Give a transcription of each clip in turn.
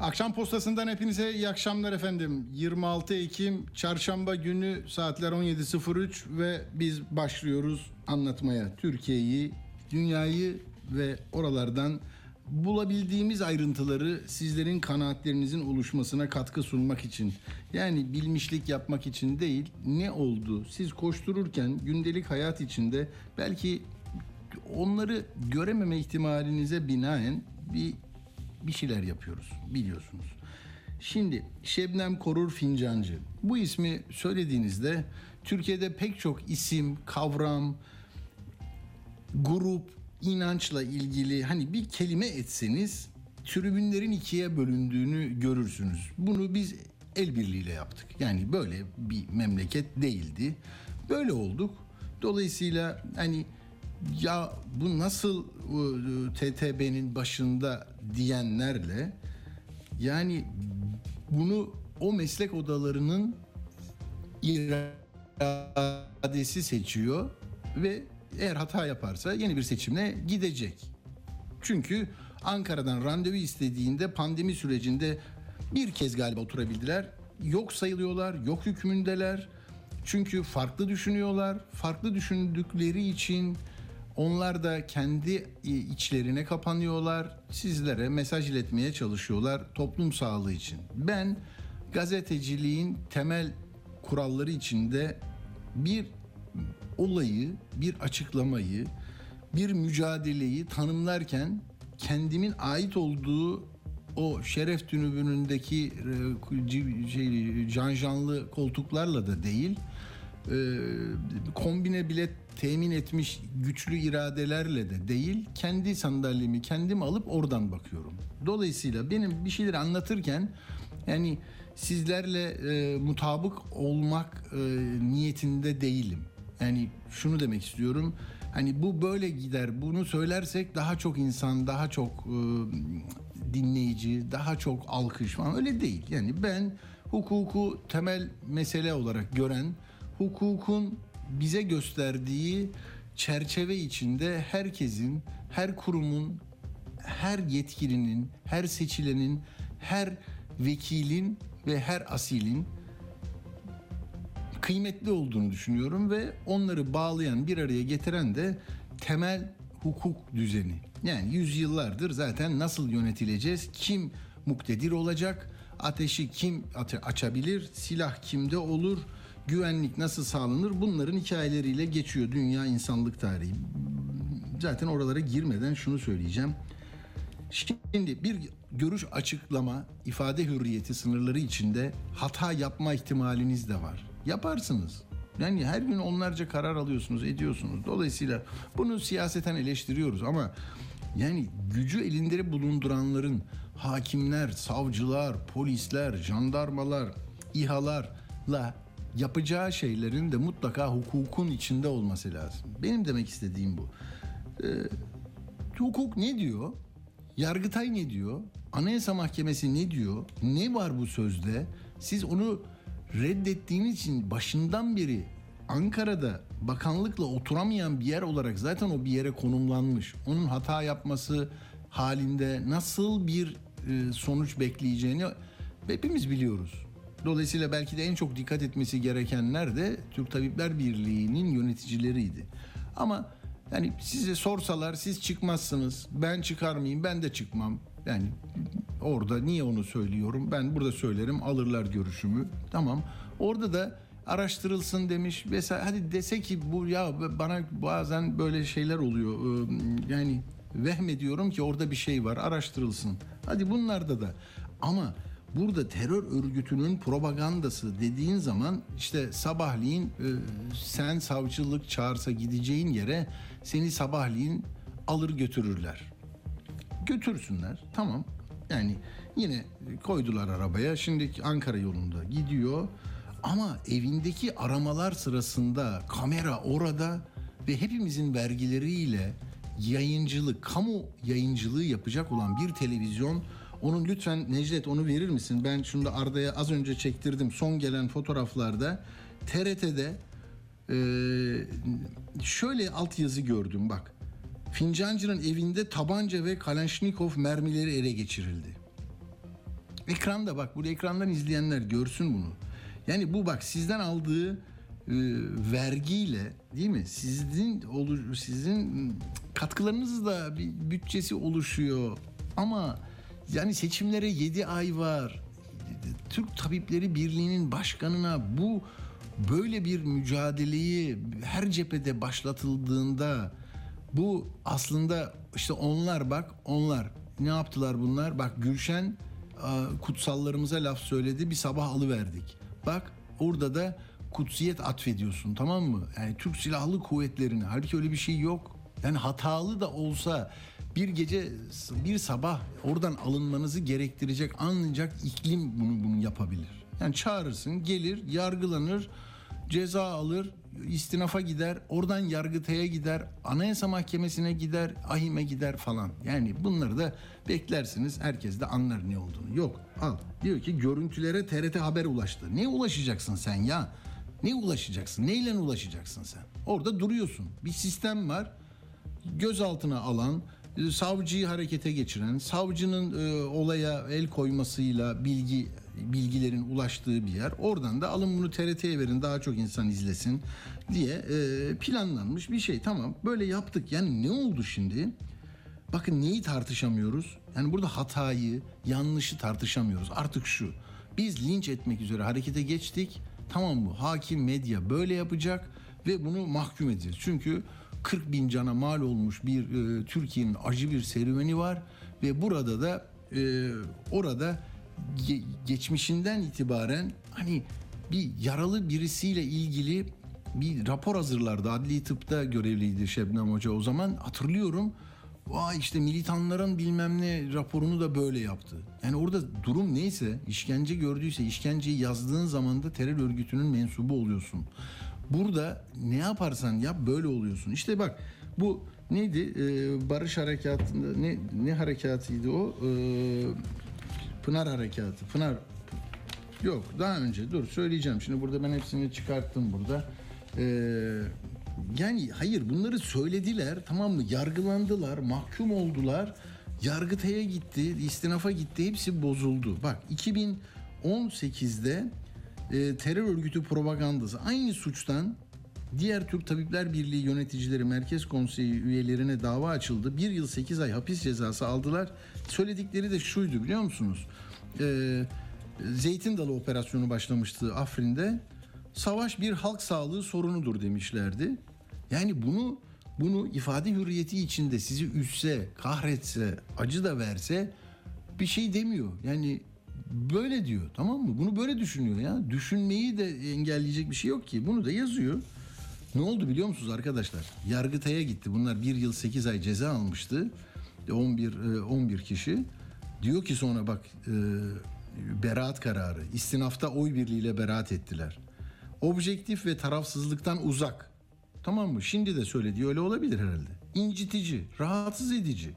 Akşam postasından hepinize iyi akşamlar efendim. 26 Ekim çarşamba günü saatler 17.03 ve biz başlıyoruz anlatmaya. Türkiye'yi, dünyayı ve oralardan bulabildiğimiz ayrıntıları sizlerin kanaatlerinizin oluşmasına katkı sunmak için. Yani bilmişlik yapmak için değil, ne oldu? Siz koştururken gündelik hayat içinde belki onları görememe ihtimalinize binaen bir bir şeyler yapıyoruz biliyorsunuz. Şimdi Şebnem Korur Fincancı. Bu ismi söylediğinizde Türkiye'de pek çok isim, kavram, grup, inançla ilgili hani bir kelime etseniz tribünlerin ikiye bölündüğünü görürsünüz. Bunu biz el birliğiyle yaptık. Yani böyle bir memleket değildi. Böyle olduk. Dolayısıyla hani ya bu nasıl e, TTB'nin başında diyenlerle yani bunu o meslek odalarının iradesi seçiyor ve eğer hata yaparsa yeni bir seçimle gidecek. Çünkü Ankara'dan randevu istediğinde pandemi sürecinde bir kez galiba oturabildiler. Yok sayılıyorlar, yok hükmündeler. Çünkü farklı düşünüyorlar. Farklı düşündükleri için onlar da kendi içlerine kapanıyorlar. Sizlere mesaj iletmeye çalışıyorlar toplum sağlığı için. Ben gazeteciliğin temel kuralları içinde bir olayı, bir açıklamayı, bir mücadeleyi tanımlarken kendimin ait olduğu o şeref tünübünündeki e, şey, canjanlı koltuklarla da değil, e, kombine bilet temin etmiş güçlü iradelerle de değil, kendi sandalyemi kendim alıp oradan bakıyorum. Dolayısıyla benim bir şeyleri anlatırken yani sizlerle e, mutabık olmak e, niyetinde değilim. Yani şunu demek istiyorum. Hani bu böyle gider. Bunu söylersek daha çok insan, daha çok e, dinleyici, daha çok alkış falan öyle değil. Yani ben hukuku temel mesele olarak gören, hukukun bize gösterdiği çerçeve içinde herkesin, her kurumun, her yetkilinin, her seçilenin, her vekilin ve her asilin kıymetli olduğunu düşünüyorum ve onları bağlayan, bir araya getiren de temel hukuk düzeni. Yani yüzyıllardır zaten nasıl yönetileceğiz, kim muktedir olacak, ateşi kim açabilir, silah kimde olur, güvenlik nasıl sağlanır bunların hikayeleriyle geçiyor dünya insanlık tarihi. Zaten oralara girmeden şunu söyleyeceğim. Şimdi bir görüş açıklama, ifade hürriyeti sınırları içinde hata yapma ihtimaliniz de var. Yaparsınız. Yani her gün onlarca karar alıyorsunuz, ediyorsunuz. Dolayısıyla bunu siyaseten eleştiriyoruz ama yani gücü elinde bulunduranların hakimler, savcılar, polisler, jandarmalar, İHA'larla yapacağı şeylerin de mutlaka hukukun içinde olması lazım. Benim demek istediğim bu. Ee, hukuk ne diyor? Yargıtay ne diyor? Anayasa Mahkemesi ne diyor? Ne var bu sözde? Siz onu reddettiğiniz için başından beri Ankara'da bakanlıkla oturamayan bir yer olarak zaten o bir yere konumlanmış. Onun hata yapması halinde nasıl bir e, sonuç bekleyeceğini hepimiz biliyoruz. Dolayısıyla belki de en çok dikkat etmesi gerekenler de Türk Tabipler Birliği'nin yöneticileriydi. Ama yani size sorsalar siz çıkmazsınız. Ben çıkar mıyım? Ben de çıkmam. Yani orada niye onu söylüyorum? Ben burada söylerim alırlar görüşümü. Tamam. Orada da araştırılsın demiş. Mesela hadi dese ki bu ya bana bazen böyle şeyler oluyor. Yani vehmediyorum ki orada bir şey var araştırılsın. Hadi bunlarda da. Ama burada terör örgütünün propagandası dediğin zaman işte sabahleyin e, sen savcılık çağırsa gideceğin yere seni sabahleyin alır götürürler. Götürsünler tamam yani yine koydular arabaya şimdi Ankara yolunda gidiyor Ama evindeki aramalar sırasında kamera orada ve hepimizin vergileriyle yayıncılık, kamu yayıncılığı yapacak olan bir televizyon onun lütfen Necdet onu verir misin? Ben da Arda'ya az önce çektirdim. Son gelen fotoğraflarda TRT'de e, şöyle altyazı gördüm bak. Fincancı'nın evinde tabanca ve Kalashnikov mermileri ele geçirildi. Ekranda bak burada ekrandan izleyenler görsün bunu. Yani bu bak sizden aldığı e, vergiyle değil mi? Sizin olur sizin katkılarınızla bir bütçesi oluşuyor. Ama yani seçimlere 7 ay var. Türk Tabipleri Birliği'nin başkanına bu böyle bir mücadeleyi her cephede başlatıldığında bu aslında işte onlar bak onlar ne yaptılar bunlar? Bak Gülşen kutsallarımıza laf söyledi bir sabah alıverdik. Bak orada da kutsiyet atfediyorsun tamam mı? Yani Türk Silahlı Kuvvetleri'ne halbuki öyle bir şey yok. Yani hatalı da olsa bir gece bir sabah oradan alınmanızı gerektirecek ancak iklim bunu bunu yapabilir. Yani çağırırsın gelir yargılanır ceza alır istinafa gider oradan yargıtaya gider anayasa mahkemesine gider ahime gider falan. Yani bunları da beklersiniz herkes de anlar ne olduğunu. Yok al diyor ki görüntülere TRT haber ulaştı. Ne ulaşacaksın sen ya? Ne ulaşacaksın? Neyle ulaşacaksın sen? Orada duruyorsun. Bir sistem var. Gözaltına alan, savcıyı harekete geçiren, savcının e, olaya el koymasıyla bilgi bilgilerin ulaştığı bir yer. Oradan da alın bunu TRT'ye verin daha çok insan izlesin diye e, planlanmış bir şey. Tamam böyle yaptık. Yani ne oldu şimdi? Bakın neyi tartışamıyoruz? Yani burada hatayı, yanlışı tartışamıyoruz. Artık şu. Biz linç etmek üzere harekete geçtik. Tamam mı? Hakim medya böyle yapacak ve bunu mahkum edeceğiz. Çünkü 40 bin cana mal olmuş bir e, Türkiye'nin acı bir serüveni var ve burada da e, orada ge- geçmişinden itibaren hani bir yaralı birisiyle ilgili bir rapor hazırlardı. Adli tıpta görevliydi Şebnem Hoca o zaman. Hatırlıyorum. Vay işte militanların bilmem ne raporunu da böyle yaptı. Yani orada durum neyse, işkence gördüyse işkenceyi yazdığın zaman da terör örgütünün mensubu oluyorsun. Burada ne yaparsan yap böyle oluyorsun. İşte bak bu neydi? Ee, barış harekatında ne ne harekatıydı o? Ee, Pınar harekatı. Pınar yok daha önce dur söyleyeceğim. Şimdi burada ben hepsini çıkarttım burada. Ee, yani hayır bunları söylediler tamam mı? Yargılandılar, mahkum oldular. Yargıtay'a gitti, istinafa gitti. Hepsi bozuldu. Bak 2018'de e, terör örgütü propagandası aynı suçtan diğer Türk Tabipler Birliği yöneticileri Merkez Konseyi üyelerine dava açıldı. Bir yıl 8 ay hapis cezası aldılar. Söyledikleri de şuydu biliyor musunuz? Ee, Zeytin Dalı operasyonu başlamıştı Afrin'de. Savaş bir halk sağlığı sorunudur demişlerdi. Yani bunu bunu ifade hürriyeti içinde sizi üzse, kahretse, acı da verse bir şey demiyor. Yani böyle diyor tamam mı? Bunu böyle düşünüyor ya. Düşünmeyi de engelleyecek bir şey yok ki. Bunu da yazıyor. Ne oldu biliyor musunuz arkadaşlar? Yargıtay'a gitti. Bunlar bir yıl 8 ay ceza almıştı. 11 11 kişi. Diyor ki sonra bak e, beraat kararı. İstinafta oy birliğiyle beraat ettiler. Objektif ve tarafsızlıktan uzak. Tamam mı? Şimdi de söylediği öyle olabilir herhalde. İncitici, rahatsız edici.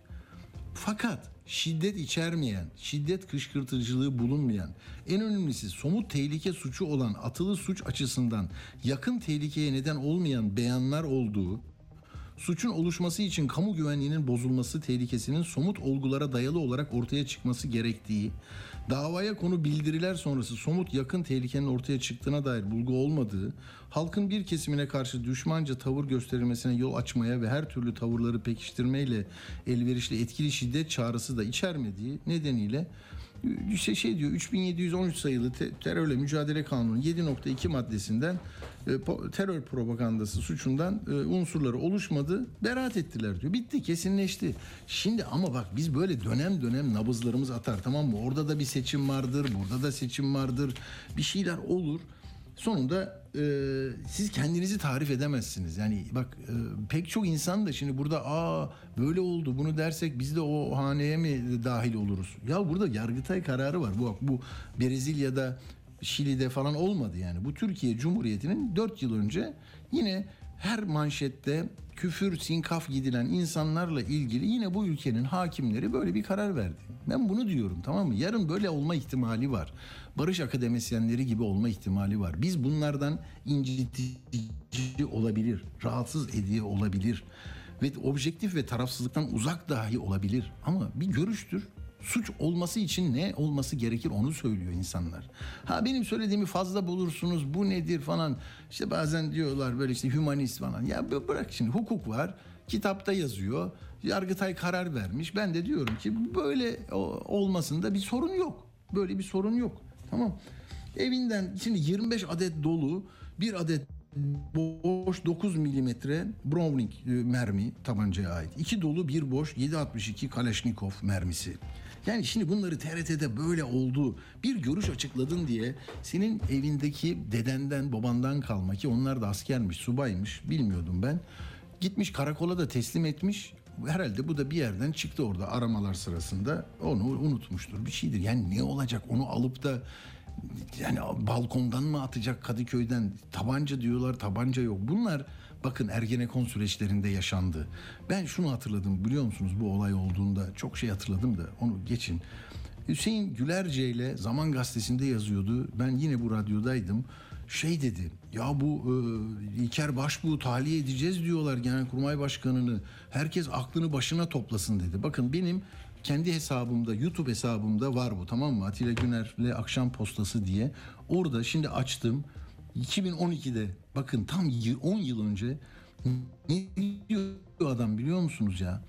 Fakat şiddet içermeyen, şiddet kışkırtıcılığı bulunmayan, en önemlisi somut tehlike suçu olan atılı suç açısından yakın tehlikeye neden olmayan beyanlar olduğu, suçun oluşması için kamu güvenliğinin bozulması tehlikesinin somut olgulara dayalı olarak ortaya çıkması gerektiği, davaya konu bildiriler sonrası somut yakın tehlikenin ortaya çıktığına dair bulgu olmadığı, halkın bir kesimine karşı düşmanca tavır gösterilmesine yol açmaya ve her türlü tavırları pekiştirmeyle elverişli etkili şiddet çağrısı da içermediği nedeniyle işte şey diyor 3713 sayılı terörle mücadele kanunu 7.2 maddesinden e, terör propagandası suçundan e, unsurları oluşmadı beraat ettiler diyor. Bitti kesinleşti. Şimdi ama bak biz böyle dönem dönem nabızlarımız atar tamam mı? Orada da bir seçim vardır, burada da seçim vardır. Bir şeyler olur. Sonunda e, siz kendinizi tarif edemezsiniz. Yani bak e, pek çok insan da şimdi burada aa böyle oldu bunu dersek biz de o haneye mi dahil oluruz? Ya burada Yargıtay kararı var. Bu bu Brezilya'da Şili'de falan olmadı yani. Bu Türkiye Cumhuriyeti'nin 4 yıl önce yine her manşette küfür, sinkaf gidilen insanlarla ilgili yine bu ülkenin hakimleri böyle bir karar verdi. Ben bunu diyorum tamam mı? Yarın böyle olma ihtimali var. Barış akademisyenleri gibi olma ihtimali var. Biz bunlardan incitici olabilir, rahatsız ediyor olabilir ve objektif ve tarafsızlıktan uzak dahi olabilir. Ama bir görüştür. Suç olması için ne olması gerekir onu söylüyor insanlar. Ha benim söylediğimi fazla bulursunuz bu nedir falan. İşte bazen diyorlar böyle işte hümanist falan. Ya bırak şimdi hukuk var. Kitapta yazıyor. Yargıtay karar vermiş. Ben de diyorum ki böyle olmasında bir sorun yok. Böyle bir sorun yok. Tamam. Evinden şimdi 25 adet dolu bir adet boş 9 milimetre Browning e, mermi tabancaya ait. İki dolu bir boş 7.62 Kalashnikov mermisi. Yani şimdi bunları TRT'de böyle oldu bir görüş açıkladın diye senin evindeki dedenden babandan kalma ki onlar da askermiş subaymış bilmiyordum ben. Gitmiş karakola da teslim etmiş herhalde bu da bir yerden çıktı orada aramalar sırasında onu unutmuştur bir şeydir. Yani ne olacak onu alıp da yani balkondan mı atacak Kadıköy'den tabanca diyorlar tabanca yok. Bunlar bakın Ergenekon süreçlerinde yaşandı. Ben şunu hatırladım biliyor musunuz bu olay olduğunda çok şey hatırladım da onu geçin. Hüseyin Gülerce ile Zaman Gazetesi'nde yazıyordu. Ben yine bu radyodaydım. Şey dedi. Ya bu e, İlker Başbuğ'u tahliye edeceğiz diyorlar Genelkurmay Başkanı'nı. Herkes aklını başına toplasın dedi. Bakın benim kendi hesabımda YouTube hesabımda var bu tamam mı? Atilla Güner'le akşam postası diye. Orada şimdi açtım. 2012'de bakın tam 10 yıl önce ne diyor adam biliyor musunuz ya?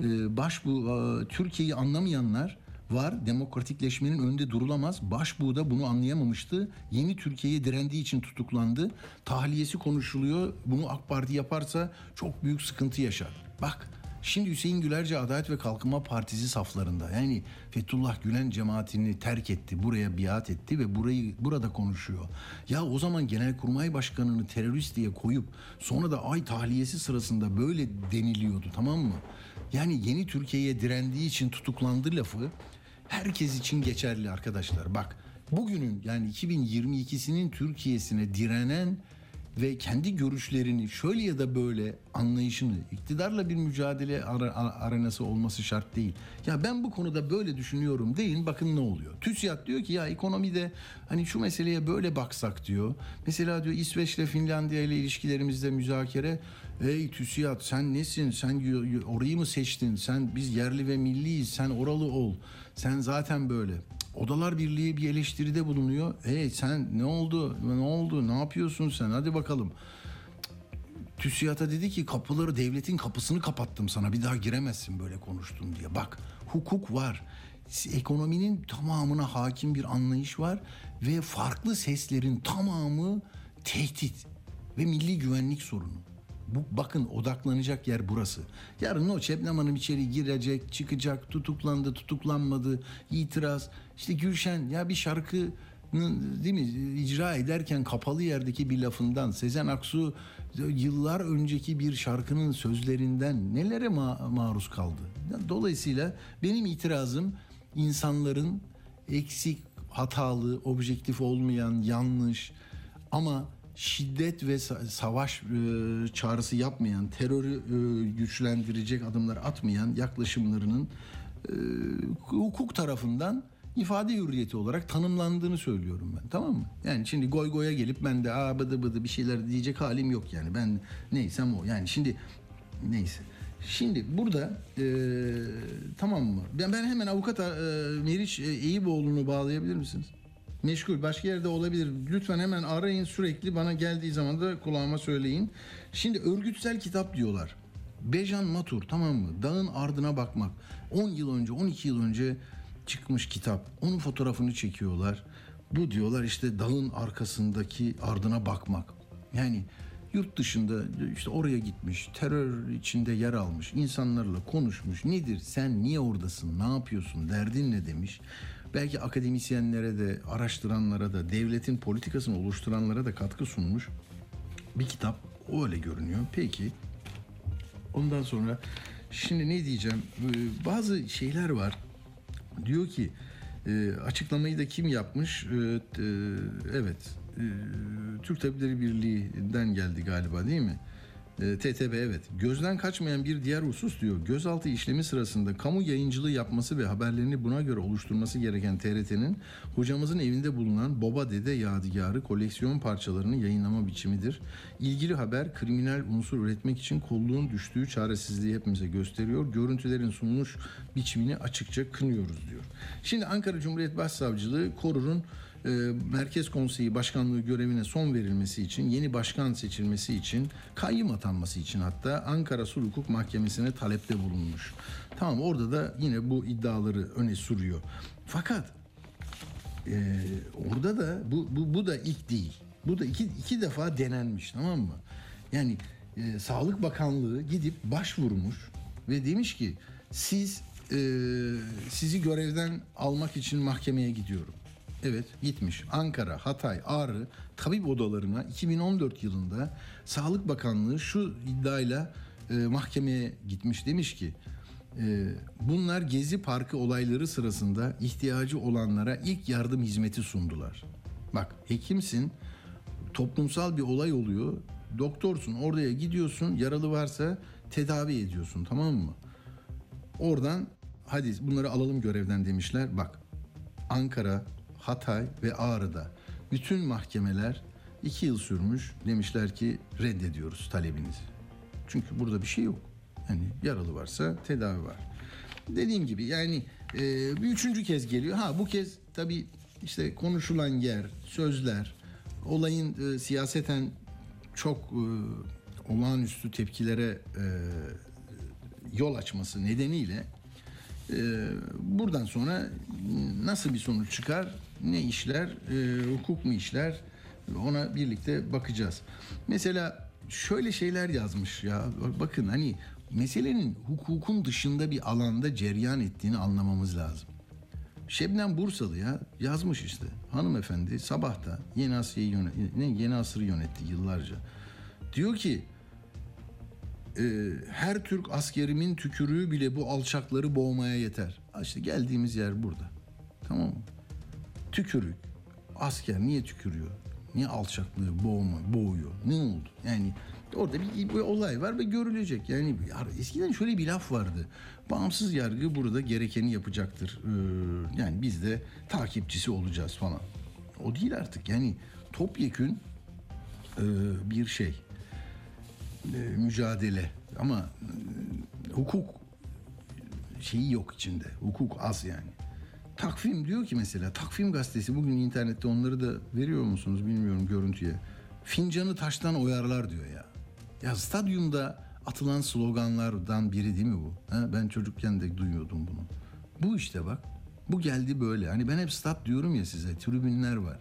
Ee, baş bu e, Türkiye'yi anlamayanlar var. Demokratikleşmenin önünde durulamaz. Başbuğ da bunu anlayamamıştı. Yeni Türkiye'ye direndiği için tutuklandı. Tahliyesi konuşuluyor. Bunu AK Parti yaparsa çok büyük sıkıntı yaşar. Bak Şimdi Hüseyin Gülerce Adalet ve Kalkınma Partisi saflarında. Yani Fethullah Gülen cemaatini terk etti, buraya biat etti ve burayı burada konuşuyor. Ya o zaman Genelkurmay Başkanı'nı terörist diye koyup sonra da ay tahliyesi sırasında böyle deniliyordu tamam mı? Yani yeni Türkiye'ye direndiği için tutuklandı lafı herkes için geçerli arkadaşlar. Bak bugünün yani 2022'sinin Türkiye'sine direnen ve kendi görüşlerini şöyle ya da böyle anlayışını iktidarla bir mücadele arenası olması şart değil. Ya ben bu konuda böyle düşünüyorum deyin bakın ne oluyor. TÜSİAD diyor ki ya ekonomide hani şu meseleye böyle baksak diyor. Mesela diyor İsveç'le Finlandiya ile ilişkilerimizde müzakere Ey TÜSİAD sen nesin? Sen orayı mı seçtin? Sen biz yerli ve milliyiz. Sen oralı ol. Sen zaten böyle. Odalar Birliği bir eleştiride bulunuyor. Hey sen ne oldu? Ne oldu? Ne yapıyorsun sen? Hadi bakalım. TÜSİAD'a dedi ki kapıları devletin kapısını kapattım sana bir daha giremezsin böyle konuştun diye. Bak hukuk var. Ekonominin tamamına hakim bir anlayış var ve farklı seslerin tamamı tehdit ve milli güvenlik sorunu. Bu bakın odaklanacak yer burası. Yarın o Şebnem Hanım içeri girecek, çıkacak, tutuklandı, tutuklanmadı, itiraz. İşte Gülşen ya bir şarkı değil mi icra ederken kapalı yerdeki bir lafından Sezen Aksu yıllar önceki bir şarkının sözlerinden nelere ma- maruz kaldı. Dolayısıyla benim itirazım insanların eksik, hatalı, objektif olmayan, yanlış ama şiddet ve savaş e, çağrısı yapmayan, terörü e, güçlendirecek adımlar atmayan yaklaşımlarının e, hukuk tarafından ifade hürriyeti olarak tanımlandığını söylüyorum ben. Tamam mı? Yani şimdi goy goya gelip ben de aa bıdı bıdı bir şeyler diyecek halim yok yani. Ben neysem o. Yani şimdi neyse. Şimdi burada e, tamam mı? Ben, ben hemen avukat e, Meriç e, Eyüboğlu'nu bağlayabilir misiniz? Meşgul başka yerde olabilir. Lütfen hemen arayın sürekli bana geldiği zaman da kulağıma söyleyin. Şimdi örgütsel kitap diyorlar. Bejan Matur tamam mı? Dağın ardına bakmak. 10 yıl önce 12 yıl önce çıkmış kitap. Onun fotoğrafını çekiyorlar. Bu diyorlar işte dağın arkasındaki ardına bakmak. Yani yurt dışında işte oraya gitmiş, terör içinde yer almış, insanlarla konuşmuş. Nedir? Sen niye oradasın? Ne yapıyorsun? Derdin ne demiş? Belki akademisyenlere de, araştıranlara da, devletin politikasını oluşturanlara da katkı sunmuş bir kitap. O öyle görünüyor. Peki. Ondan sonra şimdi ne diyeceğim? Bazı şeyler var. Diyor ki E, açıklamayı da kim yapmış? E, t- e, evet. E, Türk Tabipleri Birliği'nden geldi galiba değil mi? E, TTB evet. Gözden kaçmayan bir diğer husus diyor. Gözaltı işlemi sırasında kamu yayıncılığı yapması ve haberlerini buna göre oluşturması gereken TRT'nin hocamızın evinde bulunan Boba Dede Yadigarı koleksiyon parçalarını yayınlama biçimidir. İlgili haber kriminal unsur üretmek için kolluğun düştüğü çaresizliği hepimize gösteriyor. Görüntülerin sunuluş biçimini açıkça kınıyoruz diyor. Şimdi Ankara Cumhuriyet Başsavcılığı Korur'un e, Merkez Konseyi Başkanlığı görevine son verilmesi için, yeni başkan seçilmesi için, kayyım atanması için hatta Ankara Sulh Hukuk Mahkemesi'ne talepte bulunmuş. Tamam orada da yine bu iddiaları öne sürüyor. Fakat e, orada da bu, bu, bu da ilk değil. Bu da iki, iki defa denenmiş tamam mı? Yani e, Sağlık Bakanlığı gidip başvurmuş ve demiş ki siz e, sizi görevden almak için mahkemeye gidiyorum. Evet gitmiş. Ankara, Hatay, Ağrı tabip odalarına 2014 yılında Sağlık Bakanlığı şu iddiayla e, mahkemeye gitmiş. Demiş ki e, bunlar Gezi Parkı olayları sırasında ihtiyacı olanlara ilk yardım hizmeti sundular. Bak hekimsin toplumsal bir olay oluyor. Doktorsun oraya gidiyorsun yaralı varsa tedavi ediyorsun tamam mı? Oradan hadi bunları alalım görevden demişler. Bak Ankara, Hatay ve Ağrı'da bütün mahkemeler iki yıl sürmüş. Demişler ki reddediyoruz talebinizi. Çünkü burada bir şey yok. Yani yaralı varsa tedavi var. Dediğim gibi yani e, bir üçüncü kez geliyor. Ha bu kez tabii işte konuşulan yer, sözler, olayın e, siyaseten çok e, olağanüstü tepkilere e, yol açması nedeniyle e, buradan sonra nasıl bir sonuç çıkar, ne işler, e, hukuk mu işler ona birlikte bakacağız. Mesela şöyle şeyler yazmış ya bakın hani meselenin hukukun dışında bir alanda cereyan ettiğini anlamamız lazım. Şebnem Bursalı ya yazmış işte hanımefendi sabahta Yeni Asya'yı yönet, ne Yeni Asır'ı yönetti yıllarca. Diyor ki e, her Türk askerimin tükürüğü bile bu alçakları boğmaya yeter. İşte geldiğimiz yer burada. Tamam mı? Tükürük. Asker niye tükürüyor? Niye alçaklığı boğma, boğuyor? Ne oldu? Yani orada bir, bir olay var ve görülecek. Yani ya eskiden şöyle bir laf vardı. Bağımsız yargı burada gerekeni yapacaktır. Ee, yani biz de takipçisi olacağız falan. O değil artık. Yani topyekün e, bir şey e, mücadele ama e, hukuk şeyi yok içinde. Hukuk az yani. Takvim diyor ki mesela Takvim gazetesi bugün internette onları da veriyor musunuz bilmiyorum görüntüye. Fincanı taştan oyarlar diyor ya. Ya stadyumda atılan sloganlardan biri değil mi bu? Ha, ben çocukken de duyuyordum bunu. Bu işte bak. Bu geldi böyle. Hani ben hep stat diyorum ya size. Tribünler var.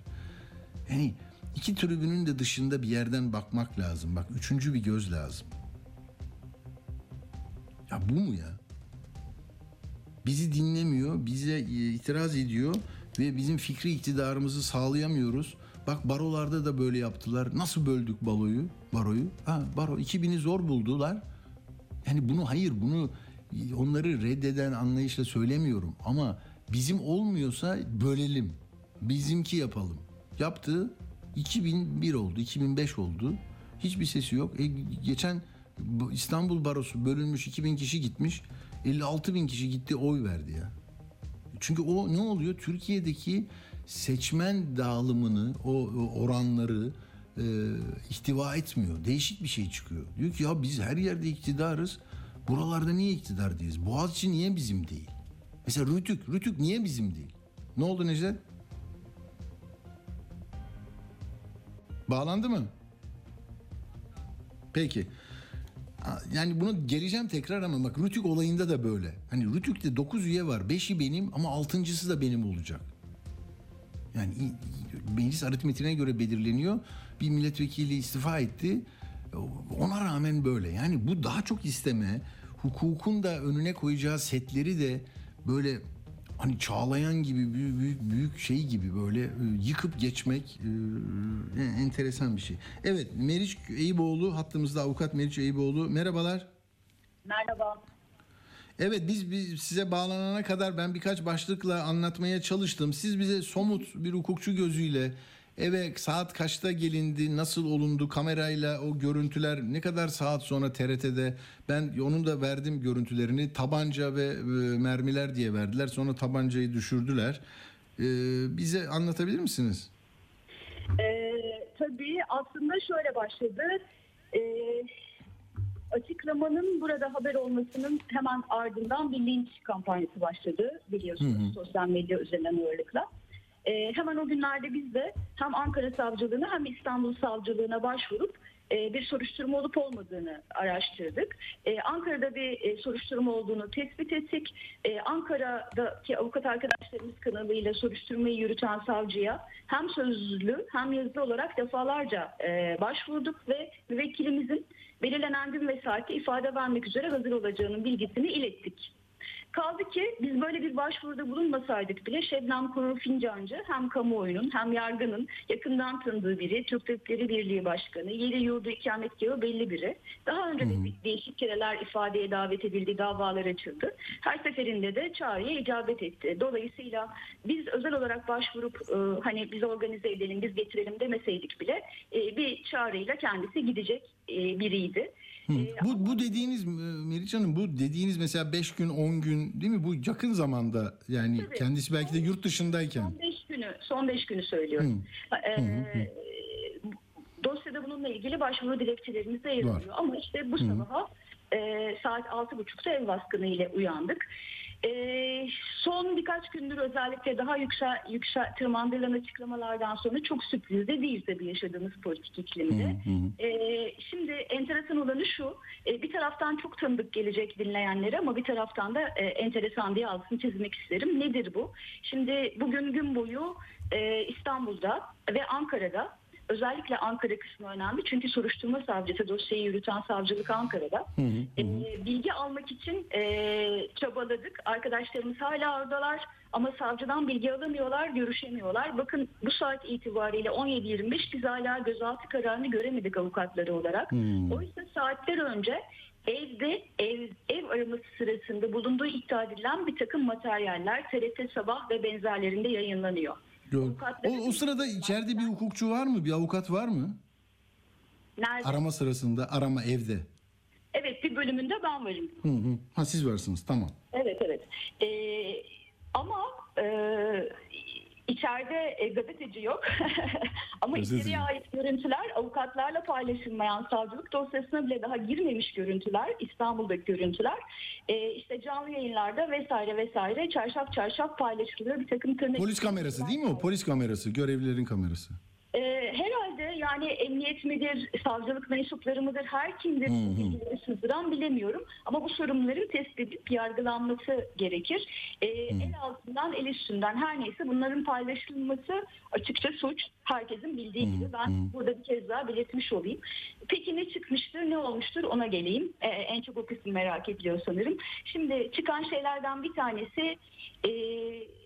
Yani iki tribünün de dışında bir yerden bakmak lazım. Bak üçüncü bir göz lazım. Ya bu mu ya? Bizi dinlemiyor, bize e, itiraz ediyor ve bizim fikri iktidarımızı sağlayamıyoruz. Bak barolarda da böyle yaptılar. Nasıl böldük baloyu, baroyu? Ha baro 2000'i zor buldular. Yani bunu hayır bunu e, onları reddeden anlayışla söylemiyorum ama bizim olmuyorsa bölelim. Bizimki yapalım. Yaptı 2001 oldu, 2005 oldu. Hiçbir sesi yok. E, geçen bu İstanbul Barosu bölünmüş 2000 kişi gitmiş. 56 bin kişi gitti oy verdi ya. Çünkü o ne oluyor? Türkiye'deki seçmen dağılımını, o, oranları e, ihtiva etmiyor. Değişik bir şey çıkıyor. Diyor ki ya biz her yerde iktidarız. Buralarda niye iktidar değiliz? Boğaziçi niye bizim değil? Mesela Rütük, Rütük niye bizim değil? Ne oldu Necdet? Bağlandı mı? Peki. Yani bunu geleceğim tekrar ama bak Rütük olayında da böyle. Hani Rütük'te 9 üye var. 5'i benim ama 6.sı da benim olacak. Yani meclis aritmetiğine göre belirleniyor. Bir milletvekili istifa etti. Ona rağmen böyle. Yani bu daha çok isteme, hukukun da önüne koyacağı setleri de böyle hani çağlayan gibi büyük büyük, büyük şey gibi böyle e, yıkıp geçmek e, e, enteresan bir şey. Evet Meriç Eyüboğlu hattımızda avukat Meriç Eyüboğlu. Merhabalar. Merhaba. Evet biz, biz size bağlanana kadar ben birkaç başlıkla anlatmaya çalıştım. Siz bize somut bir hukukçu gözüyle eve saat kaçta gelindi, nasıl olundu, kamerayla o görüntüler ne kadar saat sonra TRT'de ben onun da verdim görüntülerini tabanca ve e, mermiler diye verdiler. Sonra tabancayı düşürdüler. E, bize anlatabilir misiniz? Ee, tabii aslında şöyle başladı. Ee, açıklamanın burada haber olmasının hemen ardından bir linç kampanyası başladı biliyorsunuz Hı hı. sosyal medya üzerinden ağırlıkla. Ee, hemen o günlerde biz de hem Ankara Savcılığına hem İstanbul Savcılığına başvurup e, bir soruşturma olup olmadığını araştırdık. Ee, Ankara'da bir e, soruşturma olduğunu tespit ettik. Ankara'daki avukat arkadaşlarımız kanalıyla soruşturmayı yürüten savcıya hem sözlü hem yazılı olarak defalarca e, başvurduk ve müvekkilimizin belirlenen gün ve saatte ifade vermek üzere hazır olacağının bilgisini ilettik. Kaldı ki biz böyle bir başvuruda bulunmasaydık bile Şebnem Korur Fincancı hem kamuoyunun hem yargının yakından tanıdığı biri, Türk Tabipleri Birliği Başkanı, yeri yurdu ikametgahı belli biri. Daha önce de değişik kereler ifadeye davet edildi, davalar açıldı. Her seferinde de çağrıya icabet etti. Dolayısıyla biz özel olarak başvurup e, hani biz organize edelim, biz getirelim demeseydik bile e, bir çağrıyla kendisi gidecek biriydi. Hı. E, Bu, bu dediğiniz e, Meriç Hanım bu dediğiniz mesela 5 gün 10 gün değil mi bu yakın zamanda yani Tabii. kendisi belki de yurt dışındayken. Son 5 günü, son 5 günü söylüyorum. Ee, dosyada bununla ilgili başvuru dilekçelerimiz de yer alıyor. Ama işte bu sabaha e, saat 6.30'da ev baskını ile uyandık. E, son birkaç gündür özellikle daha yüksel, yüksel tırmandırılan açıklamalardan sonra çok sürpriz de değil tabii yaşadığımız politik iklimde. Hı hı. Ee, şimdi enteresan olanı şu, e, bir taraftan çok tanıdık gelecek dinleyenlere ama bir taraftan da e, enteresan diye altını çizmek isterim. Nedir bu? Şimdi bugün gün boyu e, İstanbul'da ve Ankara'da özellikle Ankara kısmı önemli çünkü soruşturma savcısı dosyayı yürüten savcılık Ankara'da. Hı hı, hı. E, bilgi almak için e, çabaladık. Arkadaşlarımız hala oradalar ama savcıdan bilgi alamıyorlar, görüşemiyorlar. Bakın bu saat itibariyle 17.25 biz hala gözaltı kararını göremedik avukatları olarak. Hmm. Oysa saatler önce evde ev, ev araması sırasında bulunduğu iddia edilen bir takım materyaller TRT Sabah ve benzerlerinde yayınlanıyor. Avukatları- O, o sırada içeride bir hukukçu var mı? Bir avukat var mı? Nerede? Arama sırasında arama evde. Evet bir bölümünde ben varım. Hı hı. Ha siz varsınız tamam. Evet evet. Ee, ama e, içeride e, gazeteci yok. ama içeriye ait görüntüler avukatlarla paylaşılmayan savcılık dosyasına bile daha girmemiş görüntüler, İstanbul'daki görüntüler. E, işte canlı yayınlarda vesaire vesaire çarşaf çarşaf paylaşılıyor. Bir takım tırnak... Polis kamerası değil mi o? Polis kamerası, görevlilerin kamerası. Ee, herhalde yani emniyet midir, savcılık mensupları mıdır, her kimdir bilgileri sızdıran bilemiyorum. Ama bu sorumluların tespit edip yargılanması gerekir. Ee, el altından, el üstünden her neyse bunların paylaşılması açıkça suç. Herkesin bildiği gibi ben burada bir kez daha belirtmiş olayım. Peki ne çıkmıştır, ne olmuştur ona geleyim. Ee, en çok o kısmı merak ediliyor sanırım. Şimdi çıkan şeylerden bir tanesi... E,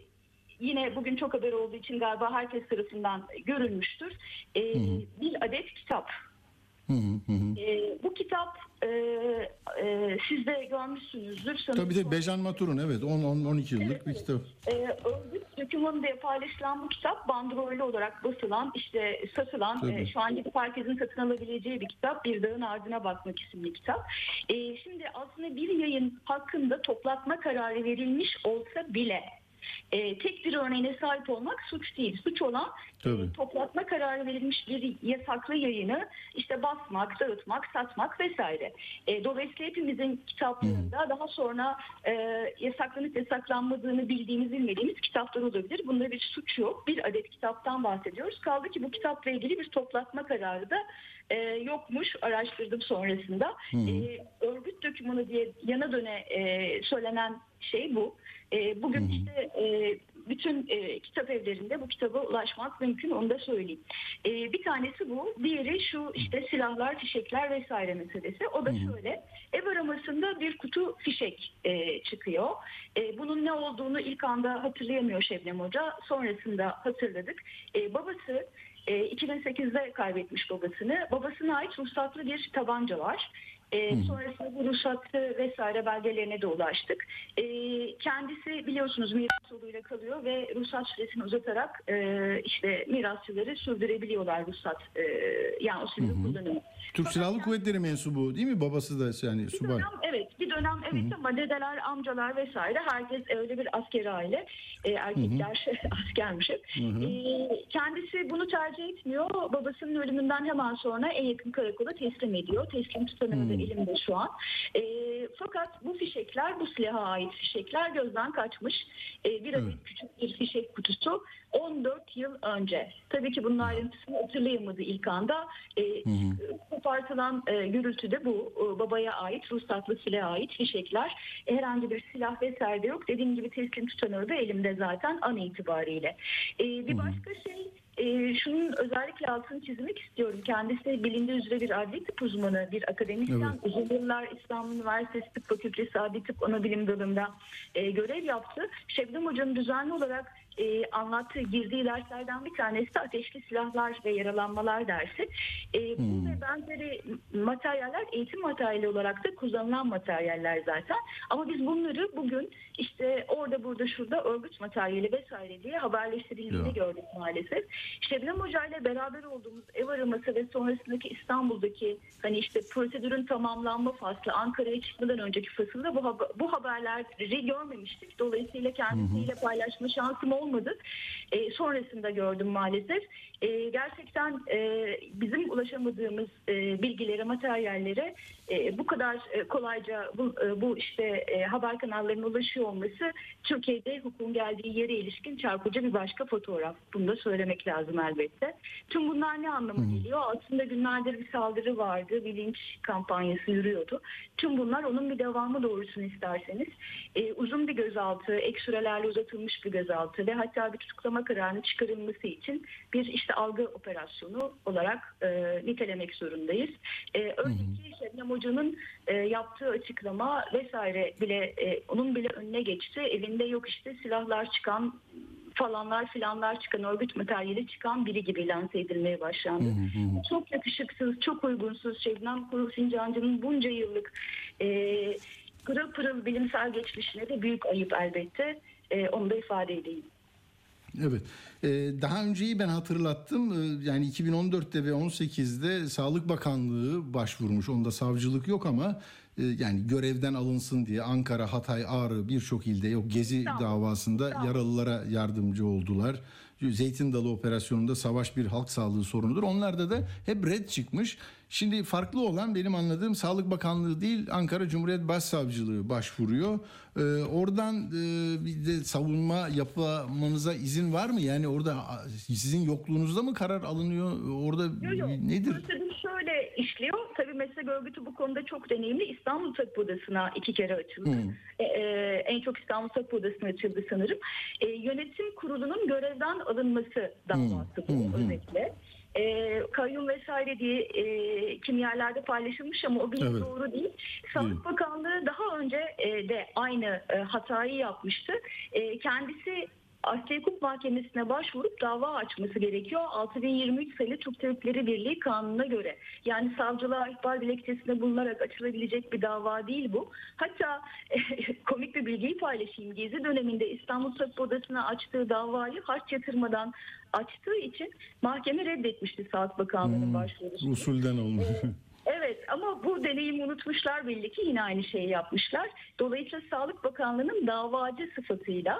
yine bugün çok haber olduğu için galiba herkes tarafından görülmüştür. Ee, bir adet kitap. Hı hı hı. hı. Ee, bu kitap e, e, siz de görmüşsünüzdür. sanırım. Tabii tabii Bejan Matur'un evet 10-12 yıllık bir kitap. Ee, örgüt dokümanında paylaşılan bu kitap bandrollü olarak basılan işte satılan Tabii. e, şu an gidip herkesin satın alabileceği bir kitap Bir Dağın Ardına Bakmak isimli kitap. Ee, şimdi aslında bir yayın hakkında toplatma kararı verilmiş olsa bile e, tek bir örneğine sahip olmak suç değil. Suç olan Tabii. e, toplatma kararı verilmiş bir yasaklı yayını işte basmak, dağıtmak, satmak vesaire. E, dolayısıyla hepimizin kitaplarında daha sonra e, yasaklanıp yasaklanmadığını bildiğimiz, bilmediğimiz kitaplar olabilir. Bunda bir suç yok. Bir adet kitaptan bahsediyoruz. Kaldı ki bu kitapla ilgili bir toplatma kararı da e, yokmuş. Araştırdım sonrasında. E, örgüt dokümanı diye yana döne e, söylenen şey bu. E, bugün işte e, bütün e, kitap evlerinde bu kitaba ulaşmak mümkün onu da söyleyeyim. E, bir tanesi bu. Diğeri şu işte silahlar, fişekler vesaire meselesi. O da şöyle. Ev aramasında bir kutu fişek e, çıkıyor. E, bunun ne olduğunu ilk anda hatırlayamıyor Şebnem Hoca. Sonrasında hatırladık. E, babası e, 2008'de kaybetmiş babasını. Babasına ait ruhsatlı bir tabanca var. E, sonrasında bu ruhsatı vesaire belgelerine de ulaştık. E, kendisi biliyorsunuz miras yoluyla kalıyor ve ruhsat süresini uzatarak e, işte mirasçıları sürdürebiliyorlar ruhsat e, yani o sürü kullanımı. Türk Silahlı Kuvvetleri mensubu değil mi? Babası da yani Bir subay. dönem evet bir dönem evet ama dedeler amcalar vesaire herkes öyle bir askeri aile e, erkekler askermiş hep. E, kendisi bunu tercih etmiyor babasının ölümünden hemen sonra en yakın karakola teslim ediyor teslim tutanağı da elimde şu an. E, fakat bu fişekler bu silaha ait fişekler gözden kaçmış. E, bir adet küçük bir fişek kutusu 14 yıl önce. Tabii ki bunun ayrıntısını hatırlayamadı ilk anda. E, kopartılan e, gürültüde bu. E, babaya ait ruhsatlı silaha ait fişekler. E, herhangi bir silah vesaire de yok. Dediğim gibi teslim tutanağı da elimde zaten an itibariyle. E, bir başka şey e, şunun özellikle altını çizmek istiyorum. Kendisi bilindiği üzere bir adli tıp uzmanı, bir akademisyen. Evet. Uzun yıllar İstanbul Üniversitesi Tıp Fakültesi Adli Tıp Anabilim Dalı'nda e, görev yaptı. Şebnem Hoca'nın düzenli olarak e, anlattığı, girdiği derslerden bir tanesi ateşli silahlar ve yaralanmalar dersi. E, Bu ve benzeri materyaller eğitim materyali olarak da kullanılan materyaller zaten. Ama biz bunları bugün işte orada burada şurada örgüt materyali vesaire diye haberleştirildiğini gördük maalesef. Şebnem Hoca ile beraber olduğumuz ev araması ve sonrasındaki İstanbul'daki hani işte prosedürün tamamlanma faslı Ankara'ya çıkmadan önceki fasılda bu, haber- bu haberleri görmemiştik. Dolayısıyla kendisiyle paylaşma şansım olmadı. E, sonrasında gördüm maalesef. E, gerçekten e, bizim ulaşamadığımız e, bilgilere, materyallere e, bu kadar e, kolayca bu, e, bu işte e, haber kanallarına ulaşıyor olması Türkiye'de hukukun geldiği yere ilişkin çarpıcı bir başka fotoğraf. Bunu da söylemek lazım elbette. Tüm bunlar ne anlama geliyor? Aslında günlerdir bir saldırı vardı, bir linç kampanyası yürüyordu. Tüm bunlar onun bir devamı doğrusunu isterseniz. E, uzun bir gözaltı, ek sürelerle uzatılmış bir gözaltı ve hatta bir tutuklama kararının çıkarılması için bir işte algı operasyonu olarak e, nitelemek zorundayız. E, ki Şebnem Hoca'nın e, yaptığı açıklama vesaire bile e, onun bile önüne geçti. Evinde yok işte silahlar çıkan falanlar filanlar çıkan örgüt materyali çıkan biri gibi lanse edilmeye başlandı. Çok yakışıksız, çok uygunsuz Şebnem Kurul Fincancı'nın bunca yıllık e, pırıl pırıl bilimsel geçmişine de büyük ayıp elbette. E, onu da ifade edeyim. Evet. Ee, daha önceyi ben hatırlattım. Ee, yani 2014'te ve 18'de Sağlık Bakanlığı başvurmuş. Onda savcılık yok ama e, yani görevden alınsın diye Ankara, Hatay, Ağrı birçok ilde yok Gezi Tamam. davasında Tamam. yaralılara yardımcı oldular. Zeytin Dalı operasyonunda savaş bir halk sağlığı sorunudur. Onlarda da hep red çıkmış. Şimdi farklı olan benim anladığım Sağlık Bakanlığı değil Ankara Cumhuriyet Başsavcılığı başvuruyor. Ee, oradan e, bir de savunma yapmanıza izin var mı? Yani orada sizin yokluğunuzda mı karar alınıyor? Orada Yok, yok. nedir? Prosedür şöyle işliyor. Tabii meslek örgütü bu konuda çok deneyimli. İstanbul Tabip Odası'na iki kere açıldı. E, e, en çok İstanbul Tabip Odası'na açıldı sanırım. E, yönetim kurulunun görevden alınması davası bu özellikle. E, kayyum vesaire diye e, kimi yerlerde paylaşılmış ama o bilgi Evet. doğru değil. Sağlık Bakanlığı daha önce e, de aynı e, hatayı yapmıştı. E, kendisi Asya Hukuk Mahkemesi'ne başvurup dava açması gerekiyor. 6023 sayılı Türk Tabipleri Birliği kanununa göre. Yani savcılığa ihbar dilekçesinde bulunarak açılabilecek bir dava değil bu. Hatta komik bir bilgiyi paylaşayım. Gezi döneminde İstanbul Tabip Odası'na açtığı davayı harç yatırmadan açtığı için mahkeme reddetmişti Sağlık Bakanlığı'nın başvurusunu. Usulden olmuş. Evet ama bu deneyimi unutmuşlar belli ki yine aynı şeyi yapmışlar. Dolayısıyla Sağlık Bakanlığı'nın davacı sıfatıyla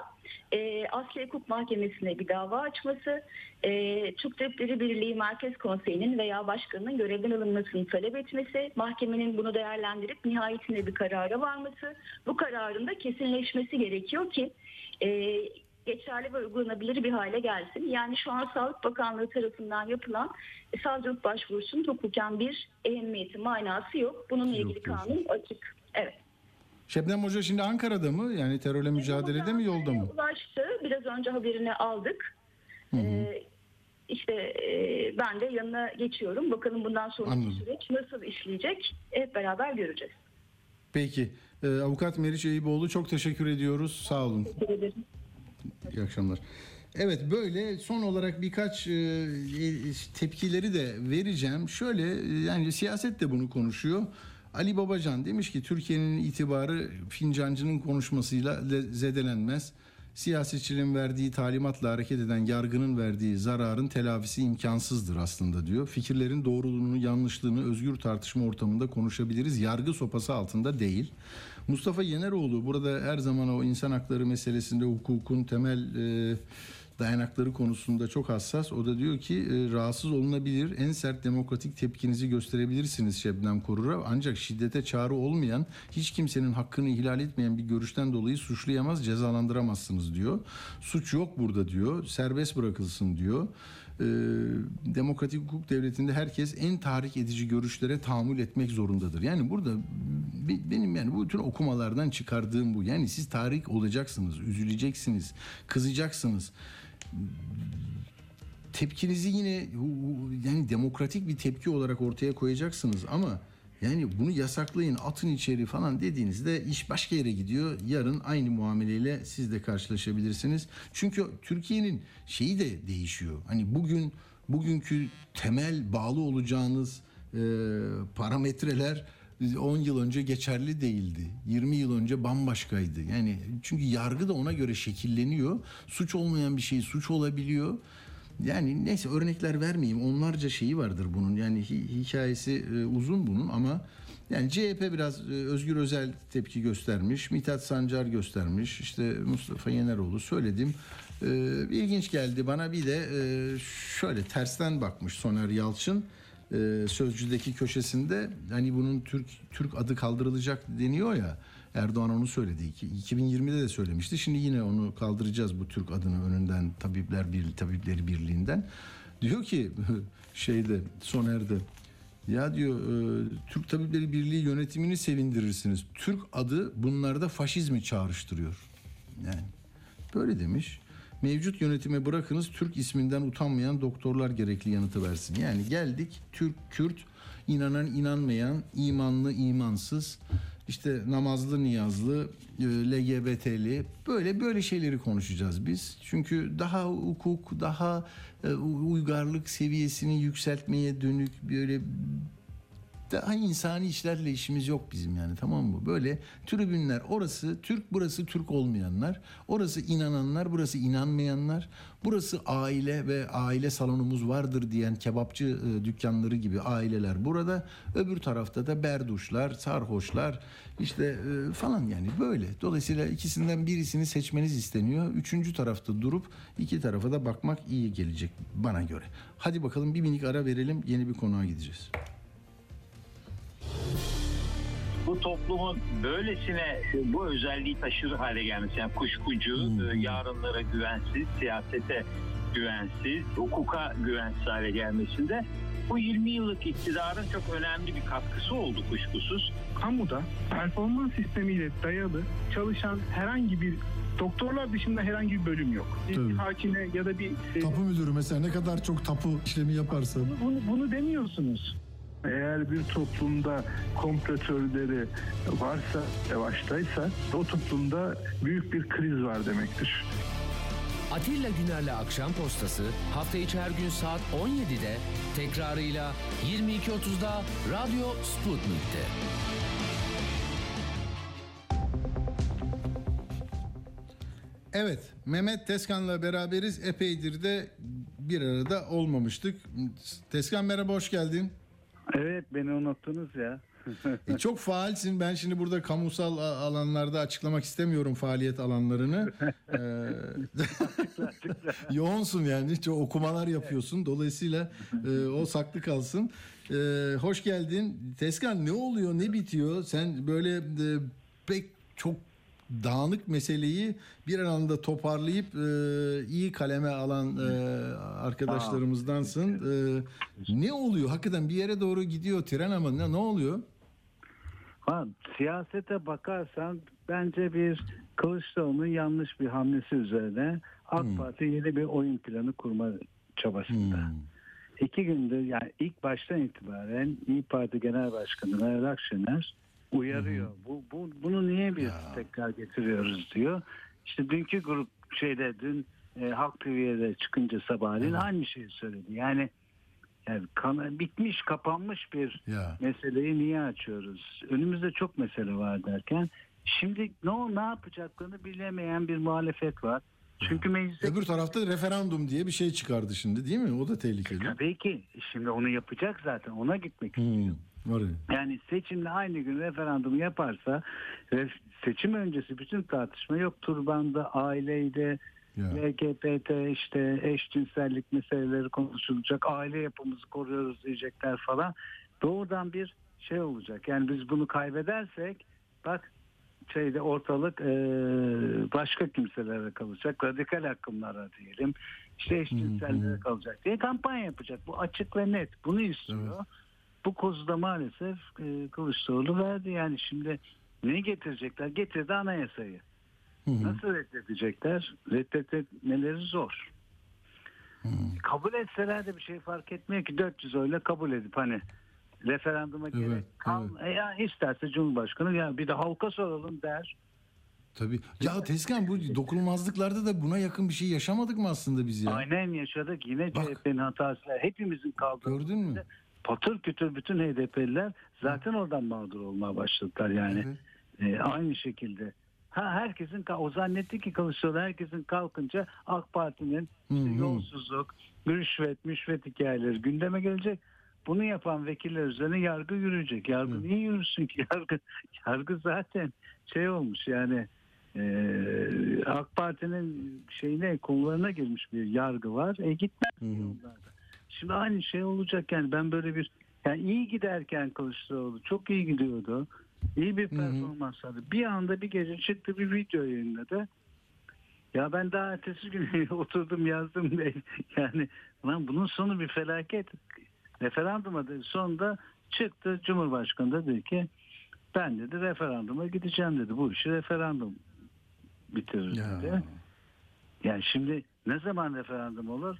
e, Asya Hukuk Mahkemesi'ne bir dava açması, e, Türk Tabipleri Birliği Merkez Konseyi'nin veya başkanının görevden alınmasını talep etmesi, mahkemenin bunu değerlendirip nihayetinde bir karara varması, bu kararın da kesinleşmesi gerekiyor ki e, geçerli ve uygulanabilir bir hale gelsin. Yani şu an Sağlık Bakanlığı tarafından yapılan e, savcılık başvurusunun hukuken bir ehemmiyeti, manası yok. Bununla Yok ilgili diyorsun. kanun açık. Evet. Şebnem Hoca şimdi Ankara'da mı? Yani terörle mücadelede mi yolda mı? Ulaştı. Biraz önce haberini aldık. Ee, işte e, ben de yanına geçiyorum. Bakalım bundan sonraki Anladım. süreç nasıl işleyecek? Hep beraber göreceğiz. Peki. Ee, Avukat Meriç Eyüboğlu çok teşekkür ediyoruz. Sağ olun. Teşekkür ederim. İyi akşamlar. Evet böyle son olarak birkaç e, e, tepkileri de vereceğim. Şöyle e, yani siyaset de bunu konuşuyor. Ali Babacan demiş ki Türkiye'nin itibarı fincancının konuşmasıyla de- zedelenmez. Siyasetçinin verdiği talimatla hareket eden yargının verdiği zararın telafisi imkansızdır aslında diyor. Fikirlerin doğruluğunu, yanlışlığını özgür tartışma ortamında konuşabiliriz. Yargı sopası altında değil. Mustafa Yeneroğlu burada her zaman o insan hakları meselesinde hukukun temel e, dayanakları konusunda çok hassas. O da diyor ki e, rahatsız olunabilir. En sert demokratik tepkinizi gösterebilirsiniz Şebnem Korur'a. Ancak şiddete çağrı olmayan, hiç kimsenin hakkını ihlal etmeyen bir görüşten dolayı suçlayamaz, cezalandıramazsınız diyor. Suç yok burada diyor. Serbest bırakılsın diyor. E, demokratik hukuk devletinde herkes en tahrik edici görüşlere tahammül etmek zorundadır. Yani burada be- benim yani bu tür okumalardan çıkardığım bu. Yani siz tahrik olacaksınız, üzüleceksiniz, kızacaksınız tepkinizi yine yani demokratik bir tepki olarak ortaya koyacaksınız ama yani bunu yasaklayın, atın içeri falan dediğinizde iş başka yere gidiyor. Yarın aynı muameleyle siz de karşılaşabilirsiniz. Çünkü Türkiye'nin şeyi de değişiyor. Hani bugün bugünkü temel bağlı olacağınız e, parametreler 10 yıl önce geçerli değildi. 20 yıl önce bambaşkaydı. Yani çünkü yargı da ona göre şekilleniyor. Suç olmayan bir şey suç olabiliyor. Yani neyse örnekler vermeyeyim. Onlarca şeyi vardır bunun. Yani hi- hikayesi e, uzun bunun ama yani CHP biraz e, Özgür Özel tepki göstermiş. Mithat Sancar göstermiş. işte Mustafa Yeneroğlu söyledim. E, ilginç geldi bana bir de şöyle tersten bakmış Soner Yalçın sözcüdeki köşesinde hani bunun Türk Türk adı kaldırılacak deniyor ya Erdoğan onu söyledi. İki- 2020'de de söylemişti. Şimdi yine onu kaldıracağız bu Türk adını önünden Tabipler Birliği Tabipleri Birliği'nden. Diyor ki şeyde Soner'de ya diyor e, Türk Tabipleri Birliği yönetimini sevindirirsiniz. Türk adı bunlarda faşizmi çağrıştırıyor. Yani böyle demiş. Mevcut yönetime bırakınız Türk isminden utanmayan doktorlar gerekli yanıtı versin. Yani geldik Türk, Kürt, inanan, inanmayan, imanlı, imansız, işte namazlı, niyazlı, e, LGBT'li böyle böyle şeyleri konuşacağız biz. Çünkü daha hukuk, daha e, uygarlık seviyesini yükseltmeye dönük böyle daha insani işlerle işimiz yok bizim yani tamam mı? Böyle tribünler orası Türk burası Türk olmayanlar. Orası inananlar burası inanmayanlar. Burası aile ve aile salonumuz vardır diyen kebapçı e, dükkanları gibi aileler burada. Öbür tarafta da berduşlar, sarhoşlar işte e, falan yani böyle. Dolayısıyla ikisinden birisini seçmeniz isteniyor. Üçüncü tarafta durup iki tarafa da bakmak iyi gelecek bana göre. Hadi bakalım bir minik ara verelim yeni bir konuğa gideceğiz. Bu toplumun böylesine bu özelliği taşır hale gelmesi yani kuşkucu, Hmm. e, yarınlara güvensiz, siyasete güvensiz, hukuka güvensiz hale gelmesinde bu 20 yıllık iktidarın çok önemli bir katkısı oldu kuşkusuz. kamuda performans sistemiyle dayalı çalışan herhangi bir doktorlar dışında herhangi bir bölüm yok. Bir Tabii. hakime ya da bir Tapu müdürü mesela ne kadar çok tapu işlemi yaparsa. bunu, bunu, bunu demiyorsunuz. Eğer bir toplumda komplo teorileri varsa, yavaştaysa o toplumda büyük bir kriz var demektir. Atilla Güner'le Akşam Postası hafta içi her gün saat 17'de tekrarıyla 22.30'da Radyo Sputnik'te. Evet, Mehmet Teskan'la beraberiz. Epeydir de bir arada olmamıştık. Teskan merhaba, hoş geldin. Evet beni unuttunuz ya. E, çok faalsin. Ben şimdi burada kamusal alanlarda açıklamak istemiyorum faaliyet alanlarını. Ee, yoğunsun yani. Çok okumalar yapıyorsun. Dolayısıyla e, o saklı kalsın. E, hoş geldin. Teskan ne oluyor, ne bitiyor? Sen böyle e, pek çok dağınık meseleyi bir anda toparlayıp e, iyi kaleme alan e, arkadaşlarımızdansın. E, ne oluyor? Hakikaten bir yere doğru gidiyor tren ama ne, ne oluyor? Ha, siyasete bakarsan bence bir Kılıçdaroğlu'nun yanlış bir hamlesi üzerine AK Parti yeni bir oyun planı kurma çabasında. Hmm. İki gündür yani ilk baştan itibaren İyi Parti Genel Başkanı Meral Akşener uyarıyor. Bu, bu bunu niye biz tekrar getiriyoruz diyor. İşte dünkü grup şeyde dün e, Halk TV'de çıkınca sabahleyin aynı şeyi söyledi. Yani Yani kana- bitmiş, kapanmış bir Ya. meseleyi niye açıyoruz? Önümüzde çok mesele var derken şimdi ne ne yapacaklarını bilemeyen bir muhalefet var. Çünkü mecliste Öbür tarafta referandum diye bir şey çıkardı şimdi değil mi? O da tehlikeli. tabii ki şimdi onu yapacak zaten ona gitmek Hmm, var ya. Yani seçimle aynı gün referandum yaparsa ve seçim öncesi bütün tartışma yok turbanda, aileyde, Ya. LGBT işte eşcinsellik meseleleri konuşulacak, aile yapımızı koruyoruz diyecekler falan. Doğrudan bir şey olacak. Yani biz bunu kaybedersek bak şeyde ortalık e, başka kimselere kalacak. Radikal akımlara diyelim. işte eşcinsellere kalacak diye kampanya yapacak. Bu açık ve net. Bunu istiyor. Evet. Bu kozuda maalesef e, Kılıçdaroğlu verdi. Yani şimdi ne getirecekler? Getirdi anayasayı. Hı hı. Nasıl reddedecekler? Reddetmeleri zor. Kabul etseler de bir şey fark etmiyor ki 400 oyla kabul edip hani referanduma Evet, gerek kal. E ya isterse Cumhurbaşkanı ya bir de halka soralım der. Tabii. Ya Tezkan bu dokunulmazlıklarda da buna yakın bir şey yaşamadık mı aslında biz ya? Aynen yaşadık yine Bak. CHP'nin hatası. Hepimizin kaldığı. Gördün mü? Patır kütür bütün HDP'liler zaten oradan mağdur olmaya başladılar yani. Evet. E, aynı şekilde. Ha herkesin o zannetti ki Kılıçdaroğlu herkesin kalkınca AK Parti'nin işte Hı hı. yolsuzluk, rüşvet, müşvet hikayeleri gündeme gelecek. Bunu yapan vekiller üzerine yargı yürüyecek. Yargı niye yürüsün ki? Yargı, yargı zaten şey olmuş yani e, AK Parti'nin şeyine kollarına girmiş bir yargı var. E gitmez Hı hı. onlarda. Şimdi aynı şey olacak yani ben böyle bir yani iyi giderken Kılıçdaroğlu çok iyi gidiyordu. İyi bir performans aldı. Bir anda bir gece çıktı bir video yayınladı. Ya ben daha ertesi gün oturdum yazdım de yani lan bunun sonu bir felaket. Referanduma da sonunda çıktı Cumhurbaşkanı da dedi ki ben dedi referanduma gideceğim dedi. Bu işi referandum bitirir Ya. dedi. Yani şimdi ne zaman referandum olur?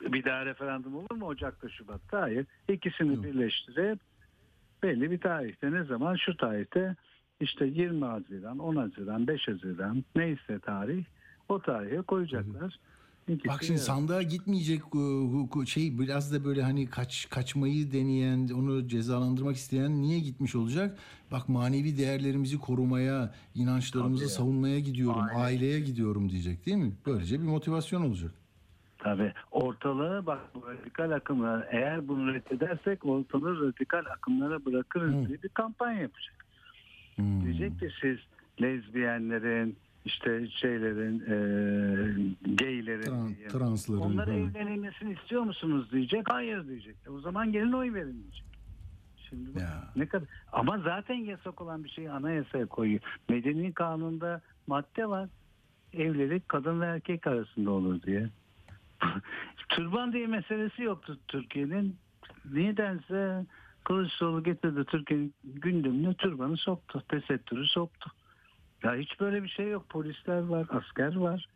Bir daha referandum olur mu Ocak'ta Şubat'ta? Hayır. İkisini Yok. birleştirip belli bir tarihte ne zaman şu tarihte işte 20 Haziran, 10 Haziran, 5 Haziran neyse tarih o tarihe koyacaklar. İkisi Bak şimdi sandığa gitmeyecek e, şey biraz da böyle hani kaç kaçmayı deneyen, onu cezalandırmak isteyen niye gitmiş olacak? Bak manevi değerlerimizi korumaya, inançlarımızı Tabii ya. savunmaya gidiyorum, Aynen. aileye gidiyorum diyecek değil mi? Böylece bir motivasyon olacak. Tabii ortalığı bak bu radikal akımlar eğer bunu reddedersek ortalığı radikal akımlara bırakırız Hı. diye bir kampanya yapacak. Hmm. Diyecek ki siz lezbiyenlerin işte şeylerin e, gaylerin Tran- transların. onları hı. evlenilmesini istiyor musunuz diyecek. Hayır diyecek. E o zaman gelin oy verin diyecek. Şimdi bak, Ya. ne kadar ama zaten yasak olan bir şeyi anayasaya koyuyor. Medeni kanunda madde var. Evlilik kadın ve erkek arasında olur diye. Türban diye meselesi yoktu Türkiye'nin. Nedense Kılıçdaroğlu getirdi Türkiye'nin gündemine türbanı soktu. Tesettürü soktu. Ya hiç böyle bir şey yok. Polisler var, asker var.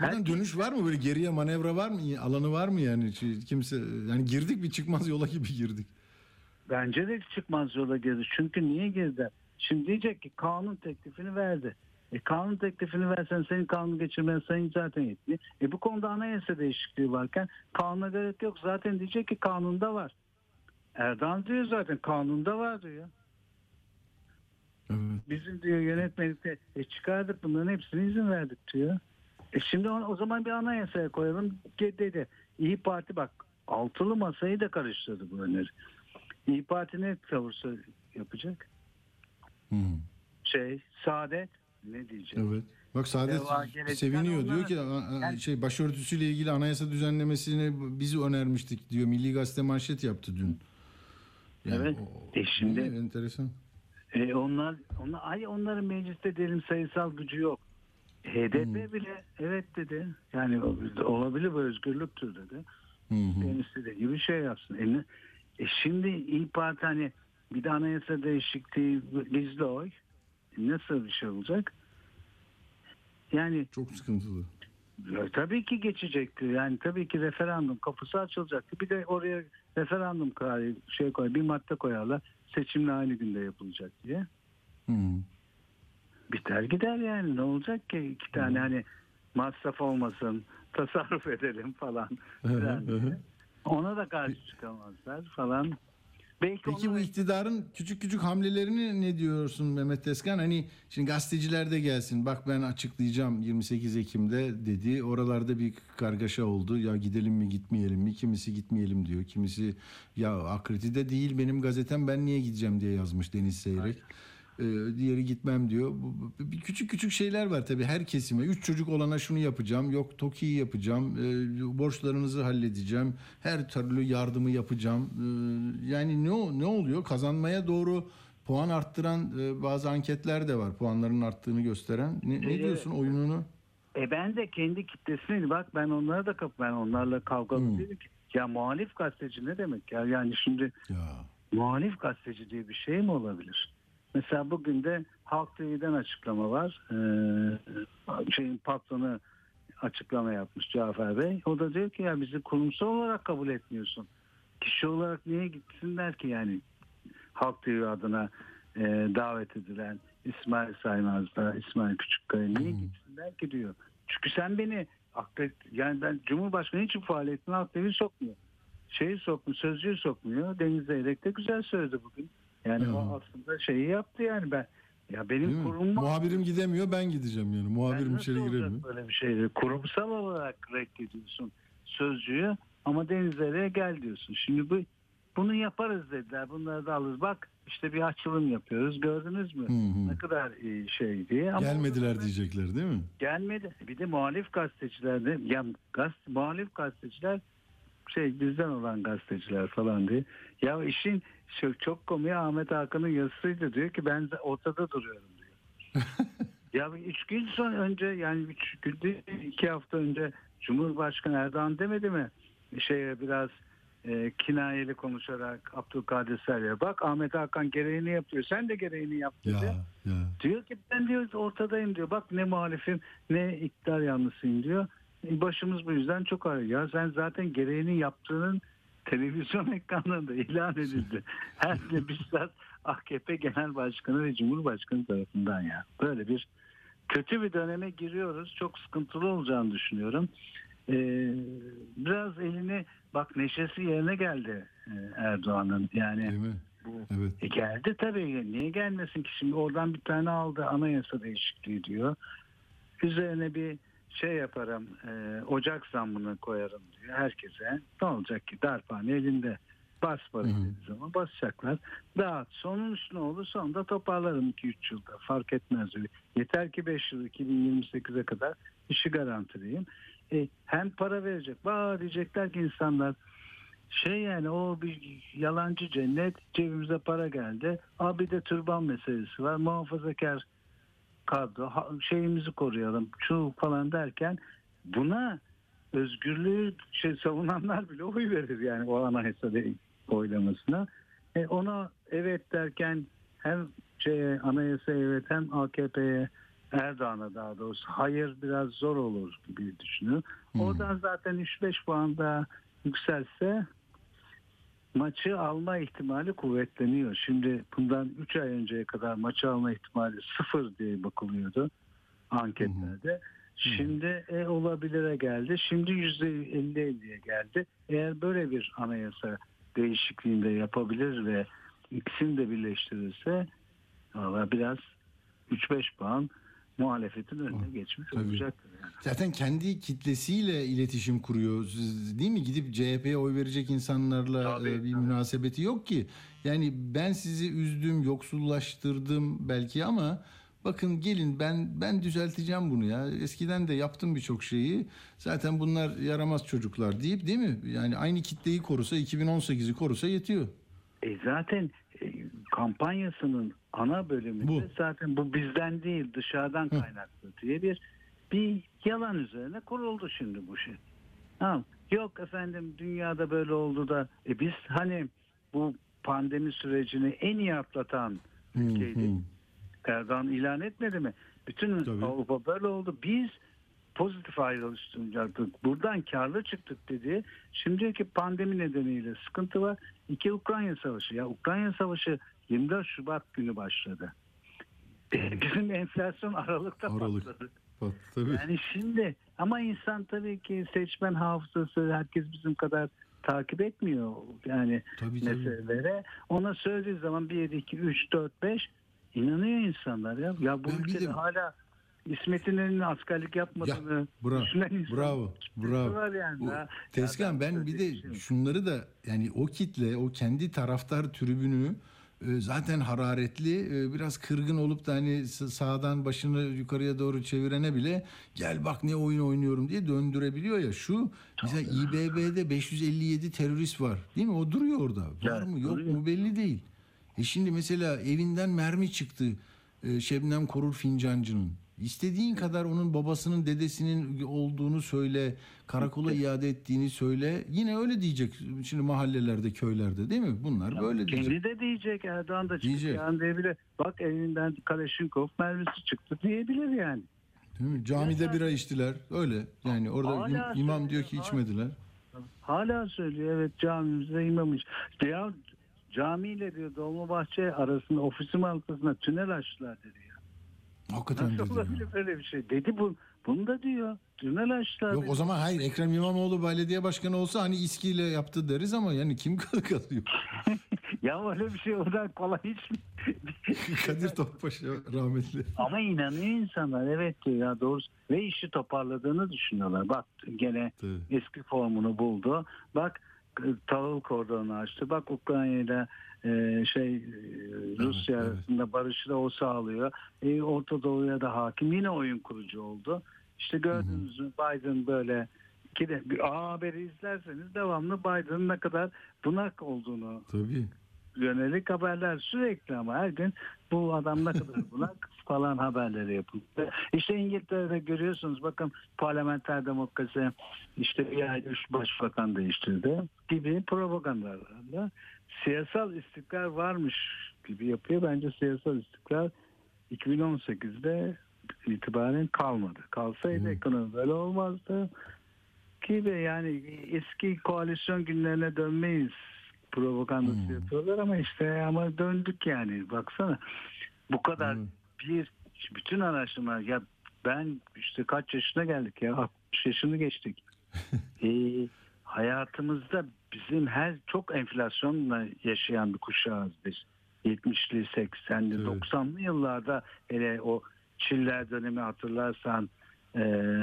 Buradan Herkes- dönüş var mı böyle geriye manevra var mı? Alanı var mı yani? Şey, Kimse yani girdik bir çıkmaz yola gibi girdik. Bence de çıkmaz yola girdi. Çünkü niye girdi? Şimdi diyecek ki kanun teklifini verdi. E kanun teklifini versen senin kanun geçirmen sayın zaten yetmiyor. E bu konuda anayasa değişikliği varken kanuna gerek yok. Zaten diyecek ki kanunda var. Erdoğan diyor zaten kanunda var diyor. Evet. Bizim diyor yönetmelikte e çıkardık bunların hepsine izin verdik diyor. E şimdi o, o zaman bir anayasaya koyalım dedi. İyi Parti bak altılı masayı da karıştırdı bu öneri. İyi Parti ne tavırsa yapacak? Hı. Şey Saadet ne diyecek? Evet. Bak Saadet gelecek. seviniyor Yani diyor ki Yani- şey başörtüsüyle ilgili anayasa düzenlemesini biz önermiştik diyor. Milli Gazete manşet yaptı dün. Evet. o- E şimdi- enteresan. E onlar, onlar ay onların mecliste diyelim sayısal gücü yok. HDP bile evet dedi. Yani olabilir bu özgürlüktür dedi. Hı. En istediği gibi şey yapsın. E, e şimdi İyi Parti hani bir de anayasa değişikliği gizli oy. E nasıl bir şey olacak? Yani Çok sıkıntılı. ya tabii ki geçecekti. Yani tabii ki referandum kapısı açılacaktı. Bir de oraya referandum kararı şey koy, bir madde koyarlar. Seçimle aynı günde yapılacak diye. Hı. Biter gider yani. Ne olacak ki? iki tane hani masraf olmasın, tasarruf edelim falan. Ona da karşı çıkamazlar falan. Belki Peki bu onlar- iktidarın küçük küçük hamlelerini ne diyorsun Mehmet Tezkan? Hani şimdi gazeteciler de gelsin. Bak ben açıklayacağım 28 Ekim'de dedi. Oralarda bir kargaşa oldu. Ya gidelim mi gitmeyelim mi? Kimisi gitmeyelim diyor. Kimisi ya Akritide değil benim gazetem ben niye gideceğim diye yazmış Deniz Seyrek. Ee, diğeri gitmem diyor. Bu, küçük küçük şeyler var tabii her kesime. Üç çocuk olana şunu yapacağım. Yok TOKİ'yi yapacağım. Ee, borçlarınızı halledeceğim. Her türlü yardımı yapacağım. Ee, yani ne ne oluyor? Kazanmaya doğru puan arttıran e, bazı anketler de var. Puanların arttığını gösteren. Ne, ne diyorsun oyununu? E ben de kendi kitlesini bak ben onlara da kap ben onlarla kavgalı Hmm. değilim ki. Ya muhalif gazeteci ne demek ya? Yani şimdi Ya. muhalif gazeteci diye bir şey mi olabilir? Mesela bugün de Halk TV'den açıklama var. Ee, şeyin patronu açıklama yapmış Cafer Bey. O da diyor ki ya bizi kurumsal olarak kabul etmiyorsun. Kişi olarak niye gitsinler ki yani Halk TV adına e, davet edilen İsmail Saymaz'da, İsmail Küçükkaya niye gitsinler ki diyor. Çünkü sen beni aklet, yani ben Cumhurbaşkanı için faaliyetine Halk TV sokmuyor. Şeyi sokmuyor, sözcüğü sokmuyor. Deniz Zeyrek de güzel söyledi bugün. Yani Hı. o aslında şeyi yaptı yani ben. Ya benim kurumum Muhabirim gidemiyor ben gideceğim yani. Muhabirim ben içeri giremiyor. Böyle bir şeydi. Kurumsal olarak reddediyorsun sözcüğü ama denizlere gel diyorsun. Şimdi bu bunu yaparız dediler. Bunları da alırız. Bak işte bir açılım yapıyoruz. Gördünüz mü? Hı hı. Ne kadar iyi şey diye. Ama Gelmediler diyecekler değil mi? Gelmedi. Bir de muhalif gazeteciler de ya gaz, muhalif gazeteciler şey bizden olan gazeteciler falan diye. Ya işin çok, çok komik Ahmet Hakan'ın yazısıydı diyor ki ben ortada duruyorum diyor. ya üç gün sonra önce yani üç gün değil, iki hafta önce Cumhurbaşkanı Erdoğan demedi mi? Şeye biraz e, kinayeli konuşarak Abdülkadir Selvi'ye bak Ahmet Hakan gereğini yapıyor sen de gereğini yap dedi. Ya ya. Diyor ki ben diyor ortadayım diyor. Bak ne muhalifim ne iktidar yanlısıyım diyor. Başımız bu yüzden çok ağrıyor. Ya sen zaten gereğini yaptığının televizyon ekranlarında ilan edildi. Hem de bizzat AKP Genel Başkanı ve Cumhurbaşkanı tarafından ya. Böyle bir kötü bir döneme giriyoruz. Çok sıkıntılı olacağını düşünüyorum. Ee, biraz elini bak neşesi yerine geldi e, Erdoğan'ın. Yani bu Evet. e geldi tabii. Niye gelmesin ki? Şimdi oradan bir tane aldı anayasa değişikliği diyor. Üzerine bir şey yaparım. e, ocak zammını koyarım diyor herkese. Ne olacak ki? Darphane elinde. Bas para dediği zaman basacaklar. Dağıt. Sonun üstüne olur. Sonunda toparlarım 2-3 yılda. Fark etmez. diyor. Yeter ki 5 yıl 2028'e kadar işi garantileyim. E, hem para verecek. Vaa diyecekler ki insanlar şey yani o bir yalancı cennet cebimize para geldi. Abi de türban meselesi var. Muhafazakar kadro şeyimizi koruyalım şu falan derken buna özgürlüğü şey, savunanlar bile oy verir yani o anayasa de- oylamasına. E, ona evet derken hem şeye, anayasa evet hem AKP'ye Erdoğan'a daha doğrusu hayır biraz zor olur gibi düşünüyorum. Oradan zaten 3-5 puan daha yükselse maçı alma ihtimali kuvvetleniyor. Şimdi bundan 3 ay önceye kadar maçı alma ihtimali sıfır diye bakılıyordu anketlerde. Şimdi e, olabilire geldi. Şimdi %50-50'ye geldi. Eğer böyle bir anayasa değişikliğinde yapabilir ve ikisini de birleştirirse valla biraz 3-5 puan muhalefetin önüne geçmiş Tabii. olacaktır. Zaten kendi kitlesiyle iletişim kuruyor. Siz- Değil mi? Gidip CHP'ye oy verecek insanlarla Tabii, e, bir tabii. münasebeti yok ki. Yani ben sizi üzdüm, yoksullaştırdım belki ama bakın gelin ben ben düzelteceğim bunu ya. Eskiden de yaptım birçok şeyi. Zaten bunlar yaramaz çocuklar deyip değil mi? Yani aynı kitleyi korusa 2018'i korusa yetiyor. E zaten e, kampanyasının ana bölümünde Bu. zaten bu bizden değil dışarıdan kaynaklı diye bir bir yalan üzerine kuruldu şimdi bu şey. Ha, yok efendim dünyada böyle oldu da e biz hani bu pandemi sürecini en iyi atlatan ülkeydik. hı. Erdoğan ilan etmedi mi? Bütün Tabii. Avrupa böyle oldu. Biz pozitif ayrılıştık. Buradan karlı çıktık dedi. Şimdiki pandemi nedeniyle sıkıntı var. İki Ukrayna Savaşı. Ya Ukrayna Savaşı 24 Şubat günü başladı. Bizim enflasyon Aralık'ta Aralık. patladı. Tabii. Yani şimdi ama insan tabii ki seçmen hafızası herkes bizim kadar takip etmiyor yani Tabii, tabii. meselelere. Ona söylediği zaman 1, 2, 3, 4, 5 inanıyor insanlar ya. Ya bu Ben ülkede de- hala İsmet İnönü'nün askerlik yapmadığını bravo, düşünen bravo, bravo. yani. Tezkan Ya ben bir de şey şunları da yani o kitle o kendi taraftar tribünü zaten hararetli e, biraz kırgın olup da hani sağdan başını yukarıya doğru çevirene bile gel bak ne oyun oynuyorum diye döndürebiliyor ya. Şu mesela İBB'de 557 terörist var. Değil mi? O duruyor orada. Var mı? Yok duruyor. mu? Belli değil. E şimdi mesela evinden mermi çıktı e, Şebnem Korur Fincancı'nın. İstediğin kadar onun babasının dedesinin olduğunu söyle, karakola iade ettiğini söyle. Yine öyle diyecek şimdi mahallelerde, köylerde değil mi? Bunlar böyle diyecek. Kendi de diyecek Erdoğan da çıkıp Diyecek. yani diyebilir. Bak elinden Kaleşinkov mermisi çıktı diyebilir yani. Değil mi? Camide bira içtiler. Öyle. Yani orada im- imam diyor ki içmediler. Hala söylüyor evet camimizde imamış. Ya camiyle diyor Dolmabahçe arasında ofisim arkasında tünel açtılar dedi ya. Hakikaten Nasıl dedi. ya. olabilir böyle bir şey? Dedi bu. Bunu da diyor. Tünel açtılar. Yok dedi. o zaman hayır Ekrem İmamoğlu belediye başkanı olsa hani İSKİ ile yaptı deriz ama yani kim kalıyor? Ya öyle bir şey o da kolay hiç mi? Kadir Topbaşı rahmetli. Ama inanıyor insanlar evet diyor ya doğrusu. Ve işi toparladığını düşünüyorlar. Bak gene Tabii. eski formunu buldu. Bak tahıl kordonu açtı. Bak Ukrayna'yla e, şey e, Rusya evet. arasında barışı da o sağlıyor. E, Orta Doğu'ya da hakim. Yine oyun kurucu oldu. İşte gördünüz mü Biden böyle ki de A Haber'i izlerseniz devamlı Biden'ın ne kadar bunak olduğunu Tabii. Yönelik haberler sürekli ama her gün bu adam ne kadar bunak falan haberleri yapılıyor. İşte İngiltere'de görüyorsunuz bakın parlamenter demokrasi işte bir ayda üç başbakan değiştirdi gibi propagandalarla siyasal istikrar varmış gibi yapıyor. Bence siyasal istikrar 2018'de itibaren kalmadı. Kalsaydı ekonomi böyle olmazdı. Ki de yani eski koalisyon günlerine dönmeyiz propagandası yapıyorlar ama işte ama döndük yani baksana bu kadar bir bütün araştırmalar ya ben işte kaç yaşına geldik ya 60 yaşını geçtik. Ee, hayatımızda bizim her çok enflasyonla yaşayan bir kuşağız biz. 70'li, 80'li, Evet. 90'lı yıllarda hele o Çiller dönemi hatırlarsan e,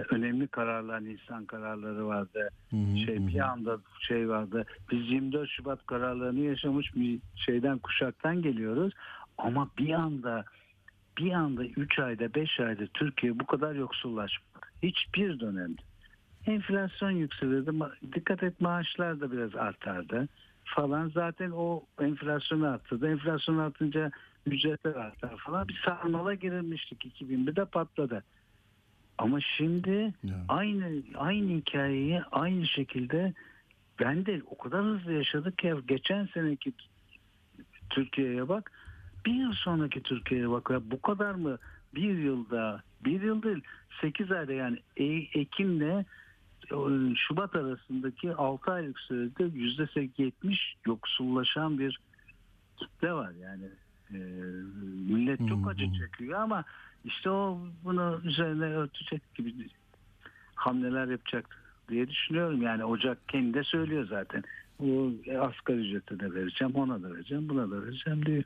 önemli kararlar, Nisan kararları vardı. Hı hı, şey hı bir anda şey vardı. Biz 24 Şubat kararlarını yaşamış bir şeyden kuşaktan geliyoruz. Ama bir anda bir anda 3 ayda 5 ayda Türkiye bu kadar yoksullaşmadı. Hiçbir dönemde. Enflasyon yükselirdi. Dikkat et maaşlar da biraz artardı falan. Zaten o enflasyon arttı. Enflasyon artınca ücretler artar falan. Bir sarmala girilmiştik 2001'de patladı. Ama şimdi Ya. aynı aynı hikayeyi aynı şekilde ben de o kadar hızlı yaşadık ki geçen seneki Türkiye'ye bak bir yıl sonraki Türkiye'ye bak ya. Bu kadar mı? Bir yılda bir yıl değil 8 ayda yani E- Ekim'le e, Şubat arasındaki 6 aylık sürede %70 yoksullaşan bir kitle var. Yani e, millet çok acı çekiyor ama işte o bunu üzerine örtecek gibi hamleler yapacak diye düşünüyorum. Yani Ocak kendi de söylüyor zaten. Bu asgari ücrete de vereceğim, ona da vereceğim, buna da vereceğim diyor.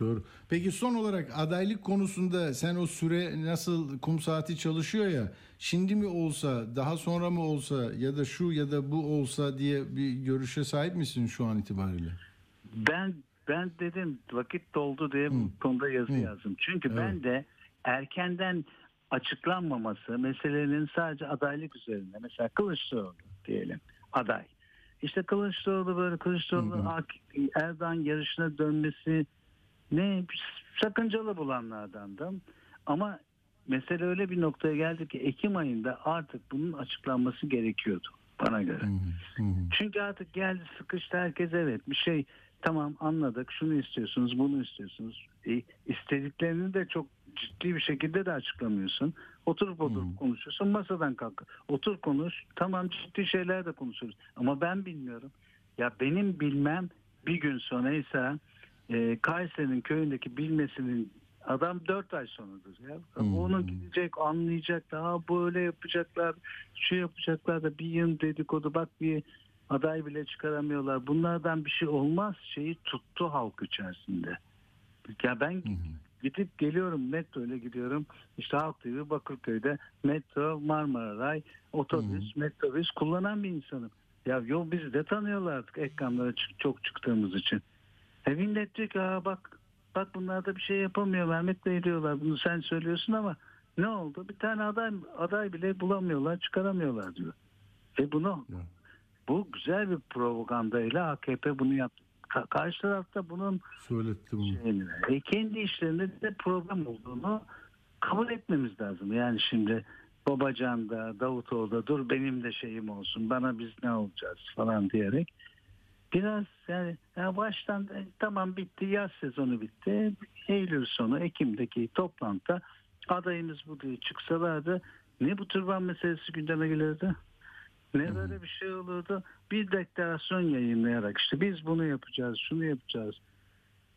Doğru. Peki son olarak adaylık konusunda sen o süre nasıl kum saati çalışıyor ya şimdi mi olsa daha sonra mı olsa ya da şu ya da bu olsa diye bir görüşe sahip misin şu an itibariyle? Ben ben dedim vakit doldu diye bu konuda yazı Hı. yazdım. Çünkü Evet. ben de erkenden açıklanmaması meselenin sadece adaylık üzerinde. Mesela Kılıçdaroğlu diyelim aday. İşte Kılıçdaroğlu böyle Kılıçdaroğlu Hı hı. Erdoğan yarışına dönmesi ne sakıncalı bulanlardandım. Ama mesele öyle bir noktaya geldi ki Ekim ayında artık bunun açıklanması gerekiyordu bana göre. Hı hı. Çünkü artık geldi sıkıştı herkes evet bir şey tamam anladık şunu istiyorsunuz bunu istiyorsunuz. E, istediklerini de çok ciddi bir şekilde de açıklamıyorsun. Oturup oturup konuşuyorsun masadan kalk. Otur konuş tamam ciddi şeyler de konuşuyoruz. Ama ben bilmiyorum. Ya benim bilmem bir gün sonra ise e, Kayseri'nin köyündeki bilmesinin adam dört ay sonradır ya. Hmm. Onun gidecek anlayacak daha böyle yapacaklar şu yapacaklar da bir yıl dedikodu bak bir aday bile çıkaramıyorlar. Bunlardan bir şey olmaz şeyi tuttu halk içerisinde. Ya ben gidip geliyorum metro ile gidiyorum. İşte Halk TV Bakırköy'de metro, Marmaray, otobüs, metrobüs kullanan bir insanım. Ya yol bizi de tanıyorlar artık ekranlara çok çıktığımız için. E millet diyor ki "Aa bak bak bunlar da bir şey yapamıyor Mehmet Bey diyorlar. Bunu sen söylüyorsun ama ne oldu? Bir tane aday aday bile bulamıyorlar, çıkaramıyorlar diyor. Ve bunu bu güzel bir propagandayla AKP bunu yaptı. Ka- karşı tarafta bunun Söyletti bunu. şeyini, e, kendi işlerinde de problem olduğunu kabul etmemiz lazım. Yani şimdi Babacan'da, Davutoğlu'da dur benim de şeyim olsun, bana biz ne olacağız falan diyerek biraz yani, ya baştan e, tamam bitti, yaz sezonu bitti. Eylül sonu, Ekim'deki toplantıda adayımız bu diye çıksalardı ne bu türban meselesi gündeme gelirdi? Ne böyle bir şey olurdu? Bir deklarasyon yayınlayarak işte biz bunu yapacağız, şunu yapacağız.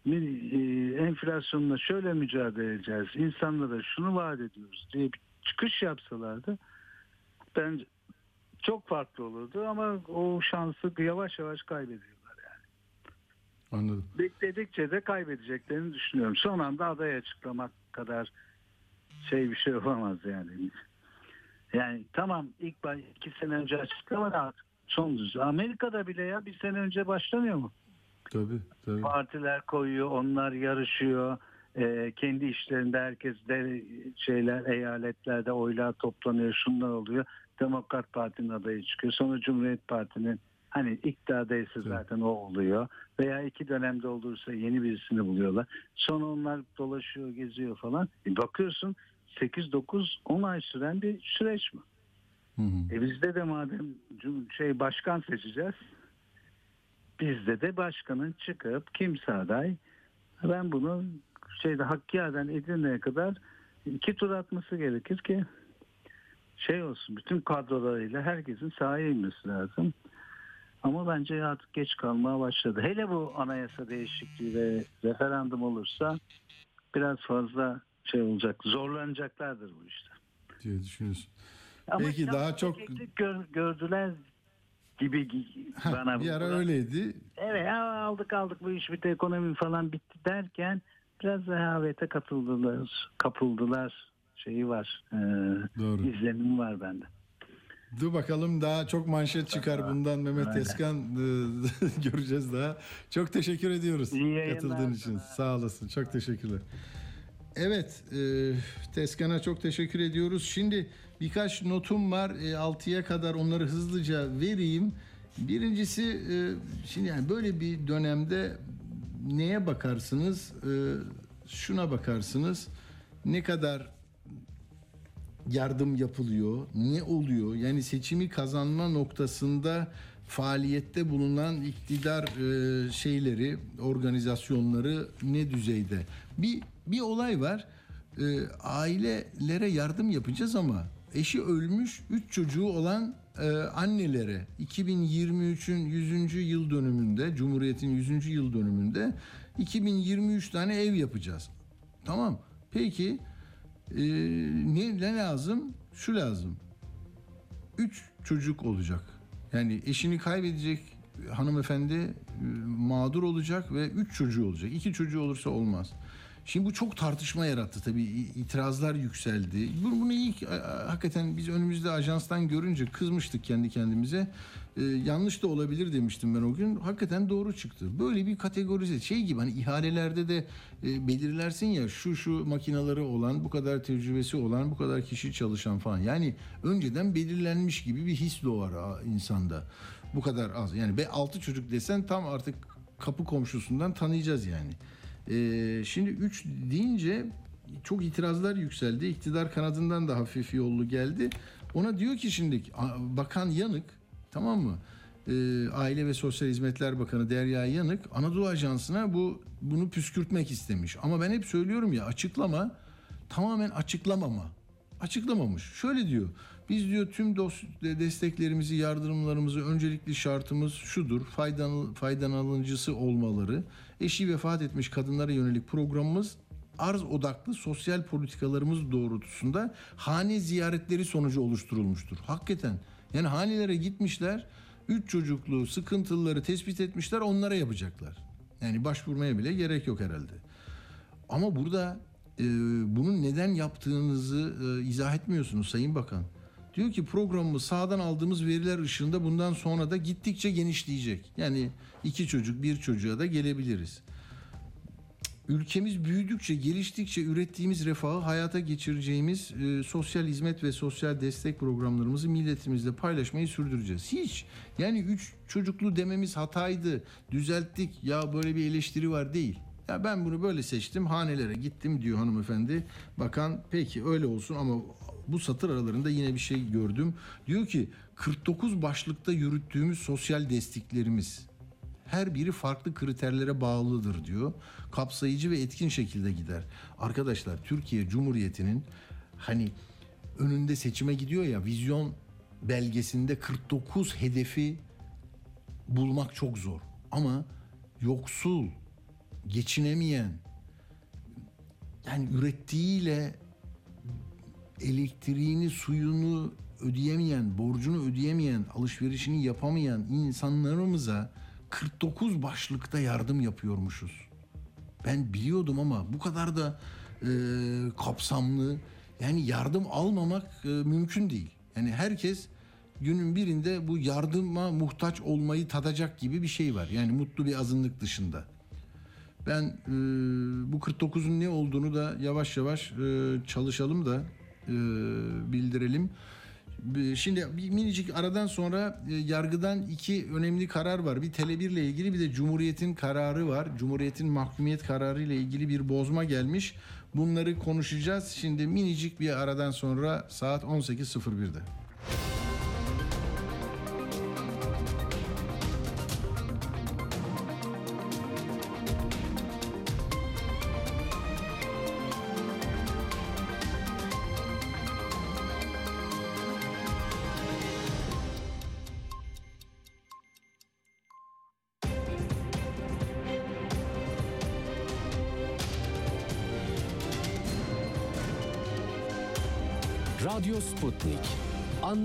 Bir, e, enflasyonla şöyle mücadele edeceğiz. İnsanlara şunu vaat ediyoruz diye bir çıkış yapsalardı bence çok farklı olurdu ama o şansı yavaş yavaş kaybediyorlar. Anladım. Bekledikçe de kaybedeceklerini düşünüyorum. Son anda aday açıklamak kadar şey bir şey olamaz yani. Yani tamam ilk baş, iki sene önce açıklamadı artık son düz. Amerika'da bile ya bir sene önce başlamıyor mu? Tabii tabii. Partiler koyuyor, onlar yarışıyor. Ee, kendi işlerinde herkes de şeyler eyaletlerde oylar toplanıyor, şunlar oluyor. Demokrat Parti'nin adayı çıkıyor. Sonra Cumhuriyet Parti'nin hani iktidardaysa zaten o oluyor. Veya iki dönemde olursa yeni birisini buluyorlar. Sonra onlar dolaşıyor, geziyor falan. E bakıyorsun 8-9-10 ay süren bir süreç mi? Hı hı. E bizde de madem şey başkan seçeceğiz. Bizde de başkanın çıkıp kimse aday. Ben bunu şeyde Hakkari'den Edirne'ye kadar iki tur atması gerekir ki şey olsun bütün kadrolarıyla herkesin sahaya inmesi lazım. Ama bence artık geç kalmaya başladı. Hele bu anayasa değişikliği ve referandum olursa biraz fazla şey olacak. Zorlanacaklardır bu işte. diye düşünüyorsun. Ama Peki, daha çok- gör- gördüler gibi bana. bir ara öyleydi. Evet aldık aldık bu iş bitti ekonomi falan bitti derken biraz rehavete katıldılar, kapıldılar şeyi var. E, Doğru. izlenimi var bende. Dur bakalım daha çok manşet çıkar bundan Mehmet Aynen. Eskan göreceğiz daha. Çok teşekkür ediyoruz katıldığın için. Sağ olasın. Çok teşekkürler. Evet, e, Teskan'a çok teşekkür ediyoruz. Şimdi birkaç notum var. E, 6'ya kadar onları hızlıca vereyim. Birincisi e, şimdi yani böyle bir dönemde neye bakarsınız? E, şuna bakarsınız. Ne kadar yardım yapılıyor, ne oluyor? Yani seçimi kazanma noktasında faaliyette bulunan iktidar e, şeyleri, organizasyonları ne düzeyde? Bir bir olay var. E, ailelere yardım yapacağız ama eşi ölmüş, üç çocuğu olan e, annelere 2023'ün 100. yıl dönümünde, Cumhuriyet'in 100. yıl dönümünde 2023 tane ev yapacağız. Tamam. Peki ee, ne, ne lazım? Şu lazım. Üç çocuk olacak. Yani eşini kaybedecek hanımefendi e, mağdur olacak ve üç çocuğu olacak. İki çocuğu olursa olmaz. Şimdi bu çok tartışma yarattı tabii itirazlar yükseldi. Bu- Bunu ilk hakikaten biz önümüzde ajanstan görünce kızmıştık kendi kendimize. Ee, yanlış da olabilir demiştim ben o gün. Hakikaten doğru çıktı. Böyle bir kategorize şey gibi hani ihalelerde de e, belirlersin ya şu şu makinaları olan, bu kadar tecrübesi olan, bu kadar kişi çalışan falan. Yani önceden belirlenmiş gibi bir his doğar insanda. Bu kadar az. Yani be 6 çocuk desen tam artık kapı komşusundan tanıyacağız yani. Ee, şimdi 3 deyince çok itirazlar yükseldi. İktidar kanadından da hafif yollu geldi. Ona diyor ki şimdi Bakan Yanık tamam mı? Ee, Aile ve Sosyal Hizmetler Bakanı Derya Yanık Anadolu Ajansı'na bu bunu püskürtmek istemiş. Ama ben hep söylüyorum ya açıklama tamamen açıklamama. Açıklamamış. Şöyle diyor. Biz diyor tüm dost desteklerimizi, yardımlarımızı öncelikli şartımız şudur. Faydan, faydalanıcısı olmaları. Eşi vefat etmiş kadınlara yönelik programımız arz odaklı sosyal politikalarımız doğrultusunda hane ziyaretleri sonucu oluşturulmuştur. Hakikaten. Yani hanelere gitmişler Üç çocuklu sıkıntıları tespit etmişler onlara yapacaklar. Yani başvurmaya bile gerek yok herhalde. Ama burada e, bunun neden yaptığınızı e, izah etmiyorsunuz Sayın Bakan. Diyor ki programımız sağdan aldığımız veriler ışığında bundan sonra da gittikçe genişleyecek. Yani iki çocuk bir çocuğa da gelebiliriz. Ülkemiz büyüdükçe, geliştikçe ürettiğimiz refahı hayata geçireceğimiz e, sosyal hizmet ve sosyal destek programlarımızı milletimizle paylaşmayı sürdüreceğiz. Hiç. Yani üç çocuklu dememiz hataydı. Düzelttik. Ya böyle bir eleştiri var değil. Ya ben bunu böyle seçtim. Hanelere gittim diyor hanımefendi. Bakan peki öyle olsun ama bu satır aralarında yine bir şey gördüm. Diyor ki 49 başlıkta yürüttüğümüz sosyal desteklerimiz her biri farklı kriterlere bağlıdır diyor. Kapsayıcı ve etkin şekilde gider. Arkadaşlar Türkiye Cumhuriyeti'nin hani önünde seçime gidiyor ya vizyon belgesinde 49 hedefi bulmak çok zor. Ama yoksul, geçinemeyen yani ürettiğiyle elektriğini, suyunu ödeyemeyen, borcunu ödeyemeyen, alışverişini yapamayan insanlarımıza 49 başlıkta yardım yapıyormuşuz. Ben biliyordum ama bu kadar da e, kapsamlı yani yardım almamak e, mümkün değil. Yani herkes günün birinde bu yardıma muhtaç olmayı tadacak gibi bir şey var. Yani mutlu bir azınlık dışında. Ben e, bu 49'un ne olduğunu da yavaş yavaş e, çalışalım da bildirelim. Bir- Şimdi bir minicik aradan sonra e, yargıdan iki önemli karar var. Bir Tele1 ile ilgili bir de Cumhuriyet'in kararı var. Cumhuriyet'in mahkumiyet kararı ile ilgili bir bozma gelmiş. Bunları konuşacağız. Şimdi minicik bir aradan sonra saat 18.01'de.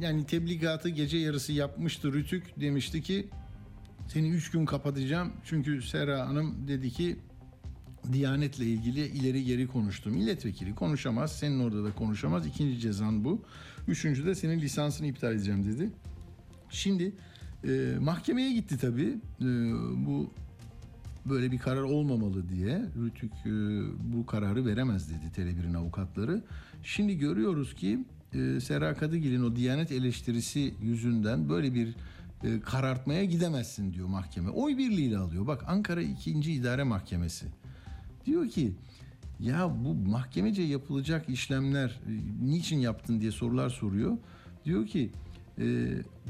Yani tebligatı gece yarısı yapmıştı Rütük. Demişti ki seni üç gün kapatacağım. Çünkü Sera Hanım dedi ki Diyanetle ilgili ileri geri konuştu. Milletvekili konuşamaz. Senin orada da konuşamaz. İkinci cezan bu. Üçüncü de senin lisansını iptal edeceğim dedi. Şimdi e, mahkemeye gitti tabii. E, bu böyle bir karar olmamalı diye Rütük e, bu kararı veremez dedi Tele1'in avukatları. Şimdi görüyoruz ki e, Serra Kadıgil'in o Diyanet eleştirisi yüzünden böyle bir e, karartmaya gidemezsin diyor mahkeme. Oy birliğiyle alıyor. Bak Ankara 2. İdare Mahkemesi. Diyor ki ya bu mahkemece yapılacak işlemler e, niçin yaptın diye sorular soruyor. Diyor ki e,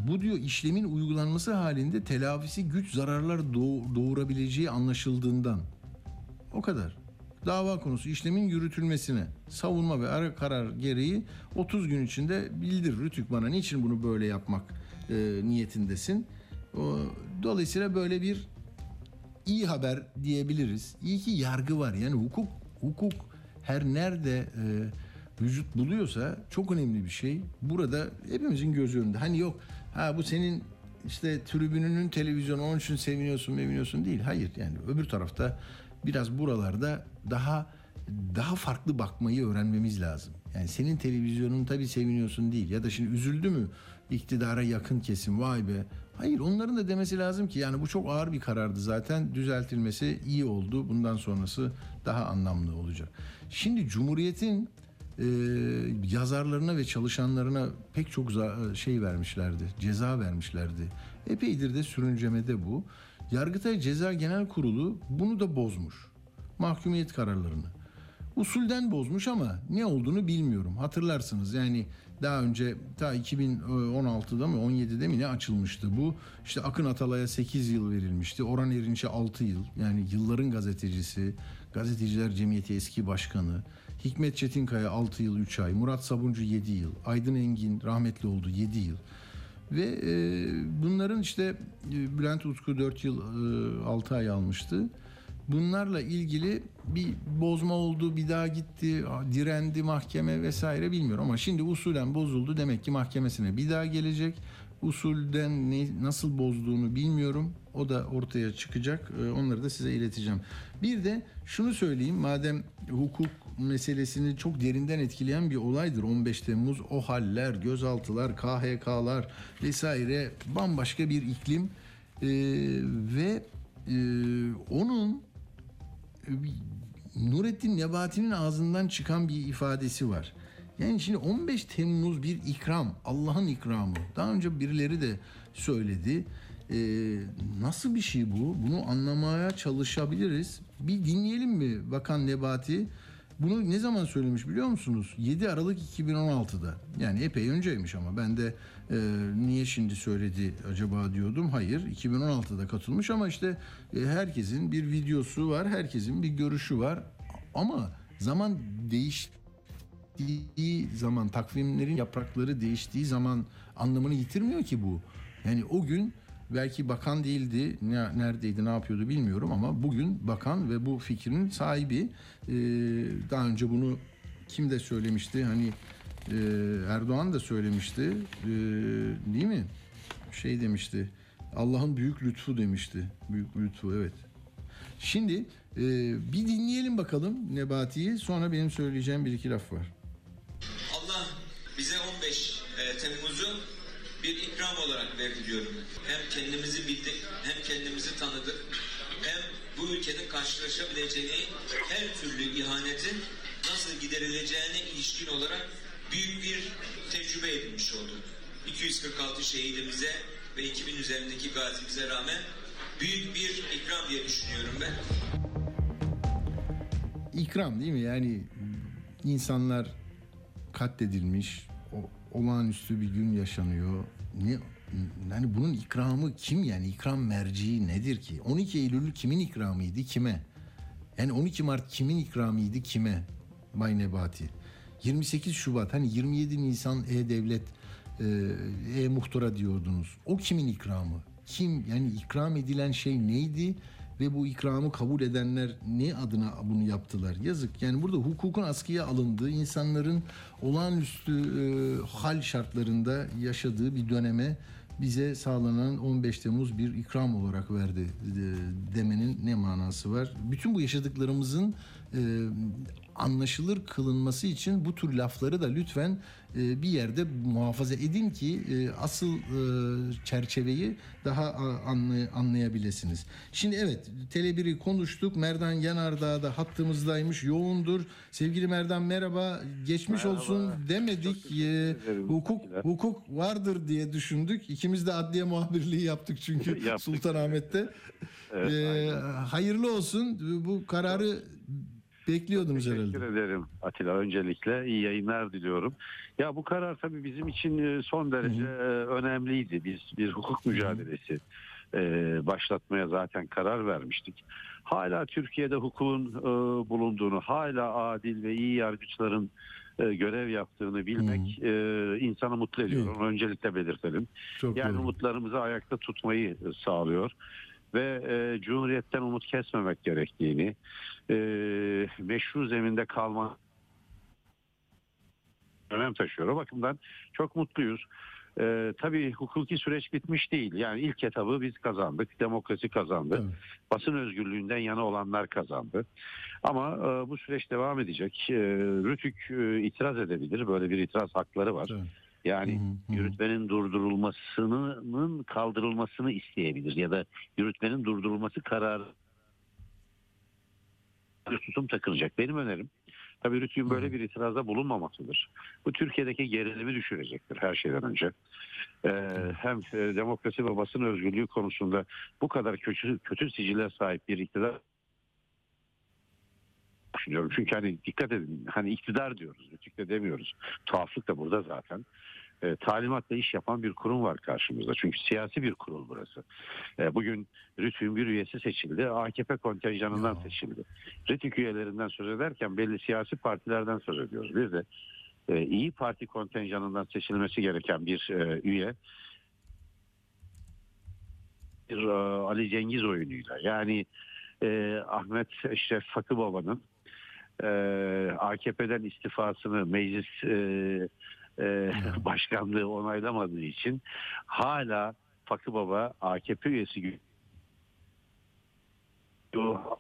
bu diyor işlemin uygulanması halinde telafisi güç zararlar doğ- doğurabileceği anlaşıldığından. O kadar. Dava konusu işlemin yürütülmesine savunma ve ara karar gereği 30 gün içinde bildir Rütük bana niçin bunu böyle yapmak e, niyetindesin. O, dolayısıyla böyle bir iyi haber diyebiliriz. İyi ki yargı var. Yani hukuk hukuk her nerede e, vücut buluyorsa çok önemli bir şey. Burada hepimizin gözü önünde. Hani yok ha bu senin işte tribününün televizyonu onun için seviniyorsun seviniyorsun değil. Hayır yani öbür tarafta biraz buralarda daha daha farklı bakmayı öğrenmemiz lazım. Yani senin televizyonun tabii seviniyorsun değil ya da şimdi üzüldü mü iktidara yakın kesim vay be. Hayır onların da demesi lazım ki yani bu çok ağır bir karardı zaten düzeltilmesi iyi oldu. Bundan sonrası daha anlamlı olacak. Şimdi Cumhuriyet'in e, yazarlarına ve çalışanlarına pek çok şey vermişlerdi, ceza vermişlerdi. Epeydir de sürüncemede bu. Yargıtay Ceza Genel Kurulu bunu da bozmuş. Mahkumiyet kararlarını. Usulden bozmuş ama ne olduğunu bilmiyorum. Hatırlarsınız yani daha önce ta 2016'da mı 17'de mi ne açılmıştı bu. İşte Akın Atalay'a 8 yıl verilmişti. Orhan Erinç'e 6 yıl. Yani yılların gazetecisi, Gazeteciler Cemiyeti eski başkanı. Hikmet Çetinkaya 6 yıl 3 ay. Murat Sabuncu 7 yıl. Aydın Engin rahmetli oldu 7 yıl. Ve e, bunların işte e, Bülent Utku 4 yıl e, 6 ay almıştı. Bunlarla ilgili bir bozma oldu, bir daha gitti, direndi mahkeme vesaire bilmiyorum ama şimdi usulen bozuldu. Demek ki mahkemesine bir daha gelecek. Usulden ne, nasıl bozduğunu bilmiyorum. O da ortaya çıkacak. E, Onları da size ileteceğim. Bir de şunu söyleyeyim. Madem hukuk meselesini çok derinden etkileyen bir olaydır 15 Temmuz. O haller, gözaltılar, KHK'lar vesaire bambaşka bir iklim. E, ve e, onun e, Nurettin Nebati'nin ağzından çıkan bir ifadesi var. Yani şimdi 15 Temmuz bir ikram, Allah'ın ikramı. Daha önce birileri de söyledi. Ee, nasıl bir şey bu? Bunu anlamaya çalışabiliriz. Bir dinleyelim mi Bakan Nebati? Bunu ne zaman söylemiş biliyor musunuz? 7 Aralık 2016'da. Yani epey önceymiş ama ben de e, niye şimdi söyledi acaba diyordum. Hayır 2016'da katılmış ama işte e, herkesin bir videosu var. Herkesin bir görüşü var. Ama zaman değiştiği zaman takvimlerin yaprakları değiştiği zaman anlamını yitirmiyor ki bu. Yani o gün belki bakan değildi, ne, neredeydi, ne yapıyordu bilmiyorum ama bugün bakan ve bu fikrin sahibi. Ee, daha önce bunu kim de söylemişti? Hani e, Erdoğan da söylemişti, ee, değil mi? Şey demişti. Allah'ın büyük lütfu demişti. Büyük lütfu evet. Şimdi e, bir dinleyelim bakalım Nebati'yi. Sonra benim söyleyeceğim bir iki laf var. Allah bize 15 e, Temmuz'u bir ikram olarak verdi diyorum. Hem kendimizi bildik, hem kendimizi tanıdık, hem bu ülkenin karşılaşabileceği her türlü ihanetin nasıl giderileceğine ilişkin olarak büyük bir tecrübe edinmiş olduk. 246 şehidimize ve 2000 üzerindeki gazimize rağmen büyük bir ikram diye düşünüyorum ben. İkram değil mi? Yani insanlar katledilmiş, olağanüstü bir gün yaşanıyor. Ne yani bunun ikramı kim yani ikram merciği nedir ki? 12 Eylül kimin ikramıydı kime? Yani 12 Mart kimin ikramıydı kime? Bay Nebati. 28 Şubat hani 27 Nisan E-Devlet e, E-Muhtara diyordunuz. O kimin ikramı? Kim yani ikram edilen şey neydi? Ve bu ikramı kabul edenler ne adına bunu yaptılar? Yazık. Yani burada hukukun askıya alındığı, insanların olağanüstü e, hal şartlarında yaşadığı bir döneme bize sağlanan 15 Temmuz bir ikram olarak verdi e, demenin ne manası var? Bütün bu yaşadıklarımızın e, anlaşılır kılınması için bu tür lafları da lütfen bir yerde muhafaza edin ki e, asıl e, çerçeveyi daha a- anlay- anlayabilirsiniz. Şimdi evet Tele1'i konuştuk. Merdan Yanardağ da hattımızdaymış. Yoğundur. Sevgili Merdan merhaba. Geçmiş Merhaba. olsun demedik. E, hukuk hukuk vardır diye düşündük. İkimiz de adliye muhabirliği yaptık çünkü Yaptık. Sultanahmet'te. Evet, E, hayırlı olsun. Bu kararı bekliyordunuz herhalde. Teşekkür ederim Atilla. Öncelikle iyi yayınlar diliyorum. Ya bu karar tabii bizim için e, son derece e, önemliydi. Biz bir hukuk mücadelesi e, başlatmaya zaten karar vermiştik. Hala Türkiye'de hukukun bulunduğunu, hala adil ve iyi yargıçların görev yaptığını bilmek insanı mutlu ediyor. Onu öncelikle belirtelim. Çok Yani doğru. umutlarımızı ayakta tutmayı sağlıyor ve e, Cumhuriyet'ten umut kesmemek gerektiğini, e, meşru zeminde kalma önem taşıyor. O bakımdan çok mutluyuz. E, tabii hukuki süreç bitmiş değil. Yani ilk etabı biz kazandık, demokrasi kazandı. Tabii. Basın özgürlüğünden yana olanlar kazandı. Ama e, bu süreç devam edecek. E, Rütük e, itiraz edebilir. Böyle bir itiraz hakları var. Tabii. Yani Hı hı, yürütmenin durdurulmasının kaldırılmasını isteyebilir ya da yürütmenin durdurulması kararı tutum takılacak. Benim önerim tabii Rütük'ün böyle bir itirazda bulunmamasıdır. Bu Türkiye'deki gerilimi düşürecektir her şeyden önce. Ee, hem e, demokrasi ve basın özgürlüğü konusunda bu kadar kötü, kötü sicile sahip bir iktidar düşünüyorum. Çünkü hani dikkat edin hani iktidar diyoruz. Rütük de demiyoruz. Tuhaflık da burada zaten. E, talimatla iş yapan bir kurum var karşımızda. Çünkü siyasi bir kurul burası. E, bugün RTÜK'ün bir üyesi seçildi. AKP kontenjanından Ya. seçildi. RTÜK üyelerinden söz ederken belli siyasi partilerden söz ediyoruz. Bir de e, İyi Parti kontenjanından seçilmesi gereken bir e, üye bir e, Ali Cengiz oyunuyla yani e, Ahmet Eşref Fakıbaba'nın e, AKP'den istifasını meclis e, e, başkanlığı onaylamadığı için hala Fakıbaba AKP üyesi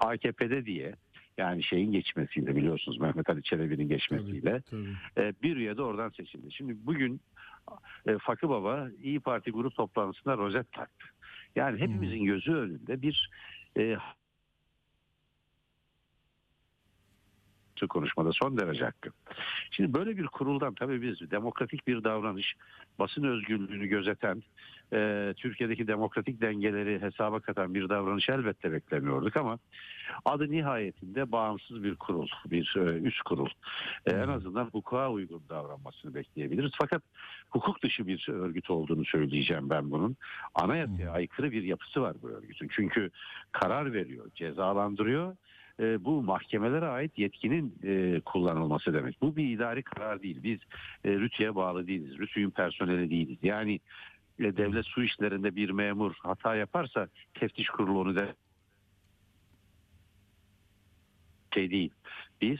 AKP'de diye yani şeyin geçmesiyle biliyorsunuz Mehmet Ali Çelebi'nin geçmesiyle Tabii. e, bir üye de oradan seçildi. Şimdi bugün e, Fakı Baba İyi Parti grup toplantısında rozet taktı. Yani hepimizin gözü önünde bir e, şu konuşmada son derece hakkı. Şimdi böyle bir kuruldan tabii biz demokratik bir davranış, basın özgürlüğünü gözeten, e, Türkiye'deki demokratik dengeleri hesaba katan bir davranış elbette beklemiyorduk ama adı nihayetinde bağımsız bir kurul, bir e, üst kurul. E, en azından hukuka uygun davranmasını bekleyebiliriz. Fakat hukuk dışı bir örgüt olduğunu söyleyeceğim ben bunun. Anayasaya aykırı bir yapısı var bu örgütün. Çünkü karar veriyor, cezalandırıyor. E, bu mahkemelere ait yetkinin e, kullanılması demek. Bu bir idari karar değil. Biz e, RTÜK'e bağlı değiliz. RTÜK'ün personeli değiliz. Yani e, devlet su işlerinde bir memur hata yaparsa teftiş kurulu onu da şey değil. Biz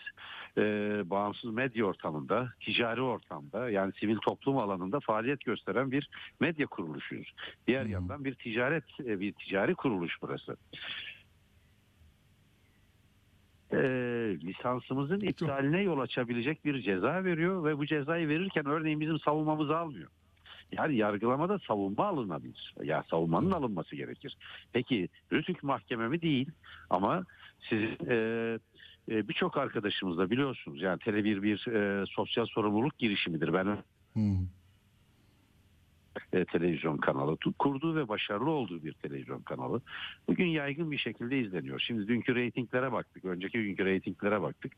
e, bağımsız medya ortamında, ticari ortamda yani sivil toplum alanında faaliyet gösteren bir medya kuruluşuyuz. Diğer yandan bir ticaret, e, bir ticari kuruluş burası. E, lisansımızın iptaline yol açabilecek bir ceza veriyor ve bu cezayı verirken örneğin bizim savunmamızı almıyor. Yani yargılamada savunma alınabilir. Ya savunmanın alınması gerekir. Peki Rütük mahkeme mi değil ama sizin e, e, birçok arkadaşımız da biliyorsunuz yani Tele1 bir e, sosyal sorumluluk girişimidir. Ben Hı. E, televizyon kanalı kurduğu ve başarılı olduğu bir televizyon kanalı. Bugün yaygın bir şekilde izleniyor. Şimdi dünkü reytinglere baktık, önceki günkü reytinglere baktık.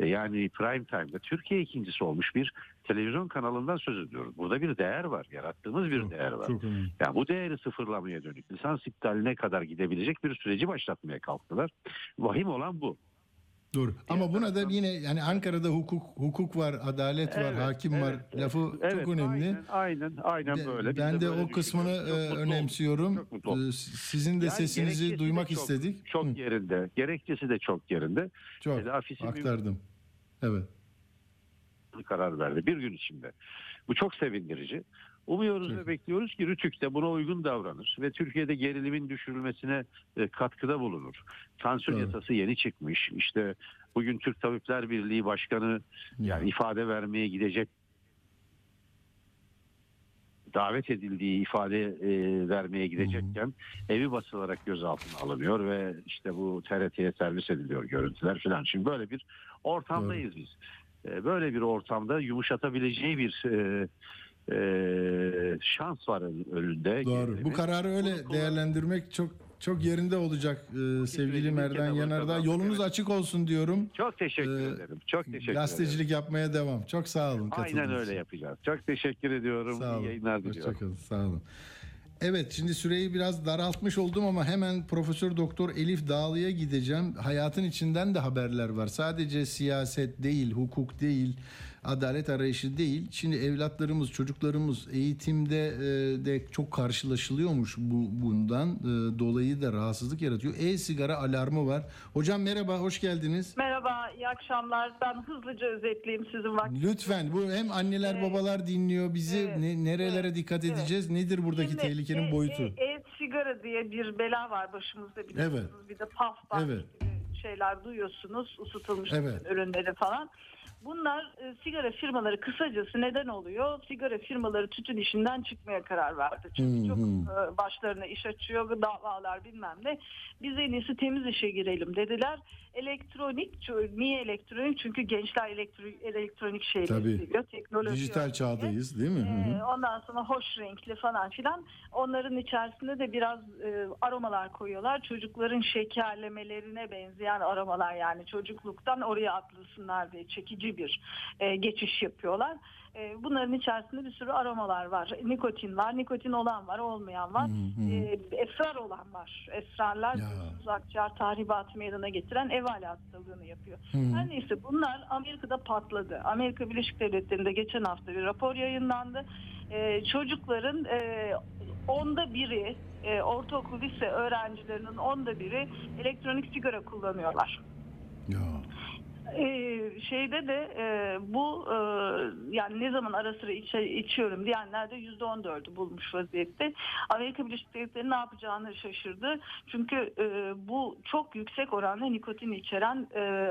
E, yani prime time'da Türkiye ikincisi olmuş bir televizyon kanalından söz ediyoruz. Burada bir değer var, yarattığımız bir değer var. Çok önemli. Yani bu değeri sıfırlamaya dönük lisans iptaline kadar gidebilecek bir süreci başlatmaya kalktılar. Vahim olan bu. Doğru. Ama buna da yine yani Ankara'da hukuk hukuk var, adalet var, Evet, hakim var. evet, Lafı evet, çok önemli. Aynen, aynen, aynen De- böyle. Biz ben de, böyle o kısmını e, önemsiyorum. Çok mutlu. E, Sizin de Yani sesinizi de duymak çok- istedik. Çok Hı, yerinde. Gerekçesi de çok yerinde. çok Telafisi aktardım. Evet. karar verdi bir gün içinde. Bu çok sevindirici. Umuyoruz Çok. ve bekliyoruz ki Rütük de buna uygun davranır ve Türkiye'de gerilimin düşürülmesine e, katkıda bulunur. Tansiyon Evet. yasası yeni çıkmış. İşte bugün Türk Tabipler Birliği Başkanı yani ifade vermeye gidecek davet edildiği ifade e, vermeye gidecekken evi basılarak gözaltına alınıyor ve işte bu TRT'ye servis ediliyor görüntüler falan. Şimdi böyle bir ortamdayız biz. E, böyle bir ortamda yumuşatabileceği bir e, e, şans var ön- önünde. Doğru. Bu kararı öyle Bunu değerlendirmek çok çok yerinde olacak e, sevgili Merdan Yanardağ. Yolunuz evet. açık olsun diyorum. Çok teşekkür Ee, ederim. Çok teşekkür ederim. Gazetecilik yapmaya devam. Çok sağ olun. Aynen öyle yapacağız. Çok teşekkür ediyorum. Sağ İyi olun. yayınlar diliyorum. Hoşçakalın. Sağ olun. Evet şimdi süreyi biraz daraltmış oldum ama hemen Profesör Doktor Elif Dağlı'ya gideceğim. Hayatın içinden de haberler var. Sadece siyaset değil, hukuk değil, adalet arayışı değil. Şimdi evlatlarımız, çocuklarımız eğitimde e, de çok karşılaşılıyormuş bu bundan e, dolayı da rahatsızlık yaratıyor. E-sigara alarmı var. Hocam merhaba, hoş geldiniz. Merhaba, iyi akşamlar. Ben hızlıca özetleyeyim sizin vaktiniz. Lütfen bu hem anneler Evet. babalar dinliyor bizi Evet. ne, nerelere dikkat Evet. edeceğiz? Nedir buradaki Şimdi tehlikenin e- boyutu? E, e-sigara diye bir bela var başımızda biliyorsunuz. Bir de paf paf Evet. gibi şeyler duyuyorsunuz. Isıtılmış Evet. ürünleri falan. Bunlar e, sigara firmaları kısacası neden oluyor? Sigara firmaları tütün işinden çıkmaya karar verdi. Çünkü çok e, başlarına iş açıyor, davalar bilmem ne. Biz en iyisi temiz işe girelim dediler. Elektronik, niye elektronik? Çünkü gençler elektro- elektronik şeyleri Tabii. seviyor. Teknoloji Dijital önemli. çağdayız değil mi? Ee, ondan sonra hoş renkli falan filan. Onların içerisinde de biraz e, aromalar koyuyorlar. Çocukların şekerlemelerine benzeyen aromalar yani çocukluktan oraya atlasınlar diye çekici bir e, geçiş yapıyorlar. E, bunların içerisinde bir sürü aromalar var. Nikotin var, nikotin olan var, olmayan var. E, esrar olan var. Esrarlar akciğer tahribatı meydana getiren evale hastalığını yapıyor. Her neyse bunlar Amerika'da patladı. Amerika Birleşik Devletleri'nde geçen hafta bir rapor yayınlandı. E, çocukların e, onda biri e, ortaokul lise öğrencilerinin onda biri elektronik sigara kullanıyorlar. Ya. Ee, şeyde de e, bu e, yani ne zaman ara sıra içe, içiyorum diyenler de yüzde on bulmuş vaziyette. Amerika Birleşik Devletleri ne yapacağını şaşırdı. Çünkü e, bu çok yüksek oranda nikotin içeren e,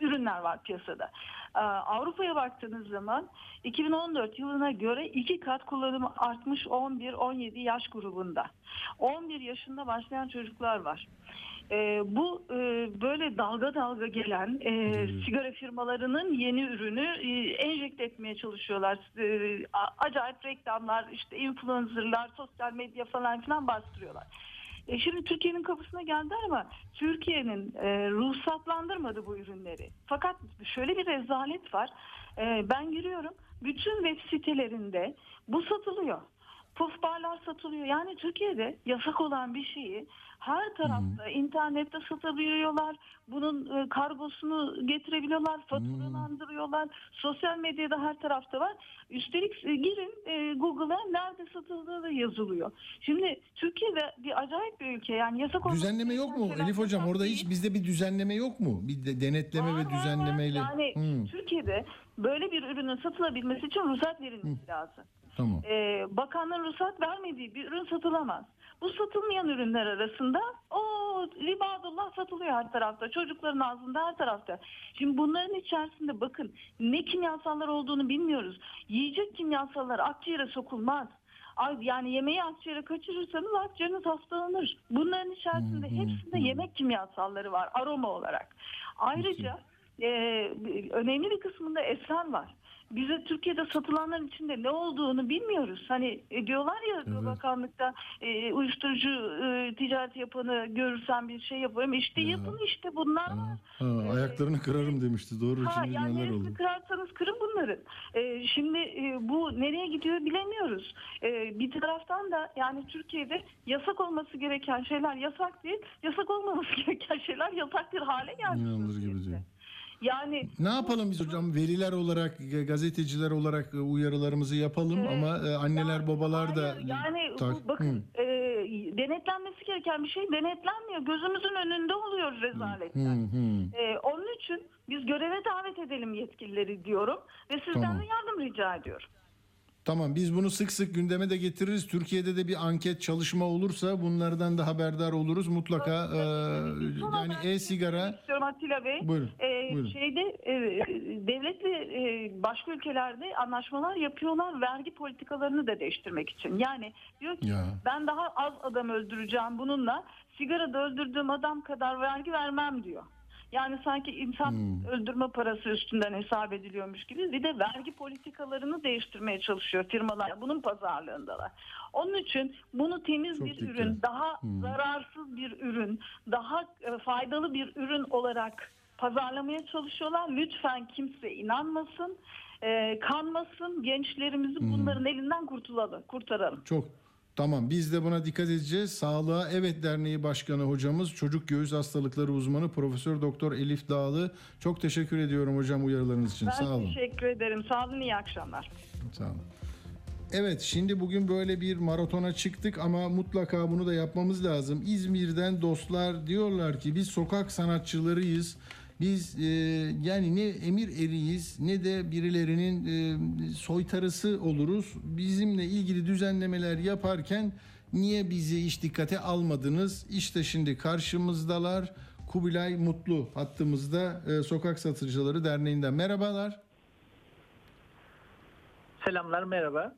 ürünler var piyasada. Ee, Avrupa'ya baktığınız zaman 2014 yılına göre iki kat kullanımı artmış 11-17 yaş grubunda. 11 yaşında başlayan çocuklar var. Ee, bu e, böyle dalga dalga gelen e, sigara firmalarının yeni ürünü e, enjekte etmeye çalışıyorlar. E, acayip reklamlar, işte influencerlar, sosyal medya falan filan bastırıyorlar. E şimdi Türkiye'nin kapısına geldiler ama Türkiye'nin e, ruhsatlandırmadı bu ürünleri. Fakat şöyle bir rezalet var. E, ben giriyorum, bütün web sitelerinde bu satılıyor. Puf barlar satılıyor. Yani Türkiye'de yasak olan bir şeyi her tarafta internette satabiliyorlar. Bunun e, kargosunu getirebiliyorlar, faturalandırıyorlar. Sosyal medyada her tarafta var. Üstelik e, girin e, Google'a nerede satıldığı da yazılıyor. Şimdi Türkiye'de bir acayip bir ülke. Yani yasak olması Düzenleme yok mu Elif hocam? Orada hiç bizde bir düzenleme yok mu? Bir de denetleme Var, ve düzenlemeyle. Yani Hı, Türkiye'de böyle bir ürünün satılabilmesi için ruhsat verilmesi lazım. Tamam. Ee, bakanların ruhsat vermediği bir ürün satılamaz. Bu satılmayan ürünler arasında o libadullah satılıyor her tarafta. Çocukların ağzında her tarafta. Şimdi bunların içerisinde bakın ne kimyasallar olduğunu bilmiyoruz. Yiyecek kimyasallar akciğere sokulmaz. Yani yemeği akciğere kaçırırsanız akciğeriniz hastalanır. Bunların içerisinde hepsinde yemek kimyasalları var aroma olarak. Ayrıca e, önemli bir kısmında esrar var. Bize Türkiye'de satılanların içinde ne olduğunu bilmiyoruz. Hani e, diyorlar ya bakanlıkta e, uyuşturucu e, ticareti yapanı görürsen bir şey yaparım. İşte yapın işte bunlar var. Ha, ayaklarını kırarım demişti. Doğru. Ha, Şimdi yani neler oldu? kırarsanız kırın bunların. Ee, şimdi e, bu nereye gidiyor bilemiyoruz. Ee, bir taraftan da yani Türkiye'de yasak olması gereken şeyler yasak değil, yasak olmaması gereken şeyler yasak bir hale geldi. İnanılır gibi değil. Yani Ne yapalım biz hocam? Veliler olarak, gazeteciler olarak e, uyarılarımızı yapalım ama e, anneler babalar da hayır, yani Tak- bakın Hı. e, denetlenmesi gereken bir şey denetlenmiyor. Gözümüzün önünde oluyor rezaletler. Hı, hı. Ee, onun için biz göreve davet edelim yetkilileri diyorum ve sizden Tamam. de yardım rica ediyorum. Tamam biz bunu sık sık gündeme de getiririz. Türkiye'de de bir anket çalışma olursa bunlardan da haberdar oluruz. Mutlaka e, yani e-sigara istiyorum Atilla Bey. Buyurun, Ee, buyurun. Şeyde e, devletle e, başka ülkelerde anlaşmalar yapıyorlar vergi politikalarını da değiştirmek için. Yani diyor ki Ya. ben daha az adam öldüreceğim bununla sigarada öldürdüğüm adam kadar vergi vermem diyor. Yani sanki insan Hmm. öldürme parası üstünden hesap ediliyormuş gibi bir de vergi politikalarını değiştirmeye çalışıyor firmalar. Bunun pazarlığındalar. Onun için bunu temiz Çok bir dikkat. ürün, daha zararsız bir ürün, daha e, faydalı bir ürün olarak pazarlamaya çalışıyorlar. Lütfen kimse inanmasın, e, kanmasın. Gençlerimizi bunların elinden kurtulalım, kurtaralım. çok Tamam biz de buna dikkat edeceğiz. Sağlığa Evet Derneği Başkanı hocamız çocuk göğüs hastalıkları uzmanı Profesör Doktor Elif Dağlı. Çok teşekkür ediyorum hocam uyarılarınız için. Ben Sağ olun. teşekkür ederim. Sağ olun, iyi akşamlar. Sağ olun. Evet şimdi bugün böyle bir maratona çıktık ama mutlaka bunu da yapmamız lazım. İzmir'den dostlar diyorlar ki biz sokak sanatçılarıyız. Biz e, yani ne emir eriyiz ne de birilerinin e, soytarısı oluruz. Bizimle ilgili düzenlemeler yaparken niye bizi hiç dikkate almadınız? İşte şimdi karşımızdalar. Kubilay Mutlu hattımızda e, Sokak Satıcıları Derneği'nden. Merhabalar. Selamlar, merhaba.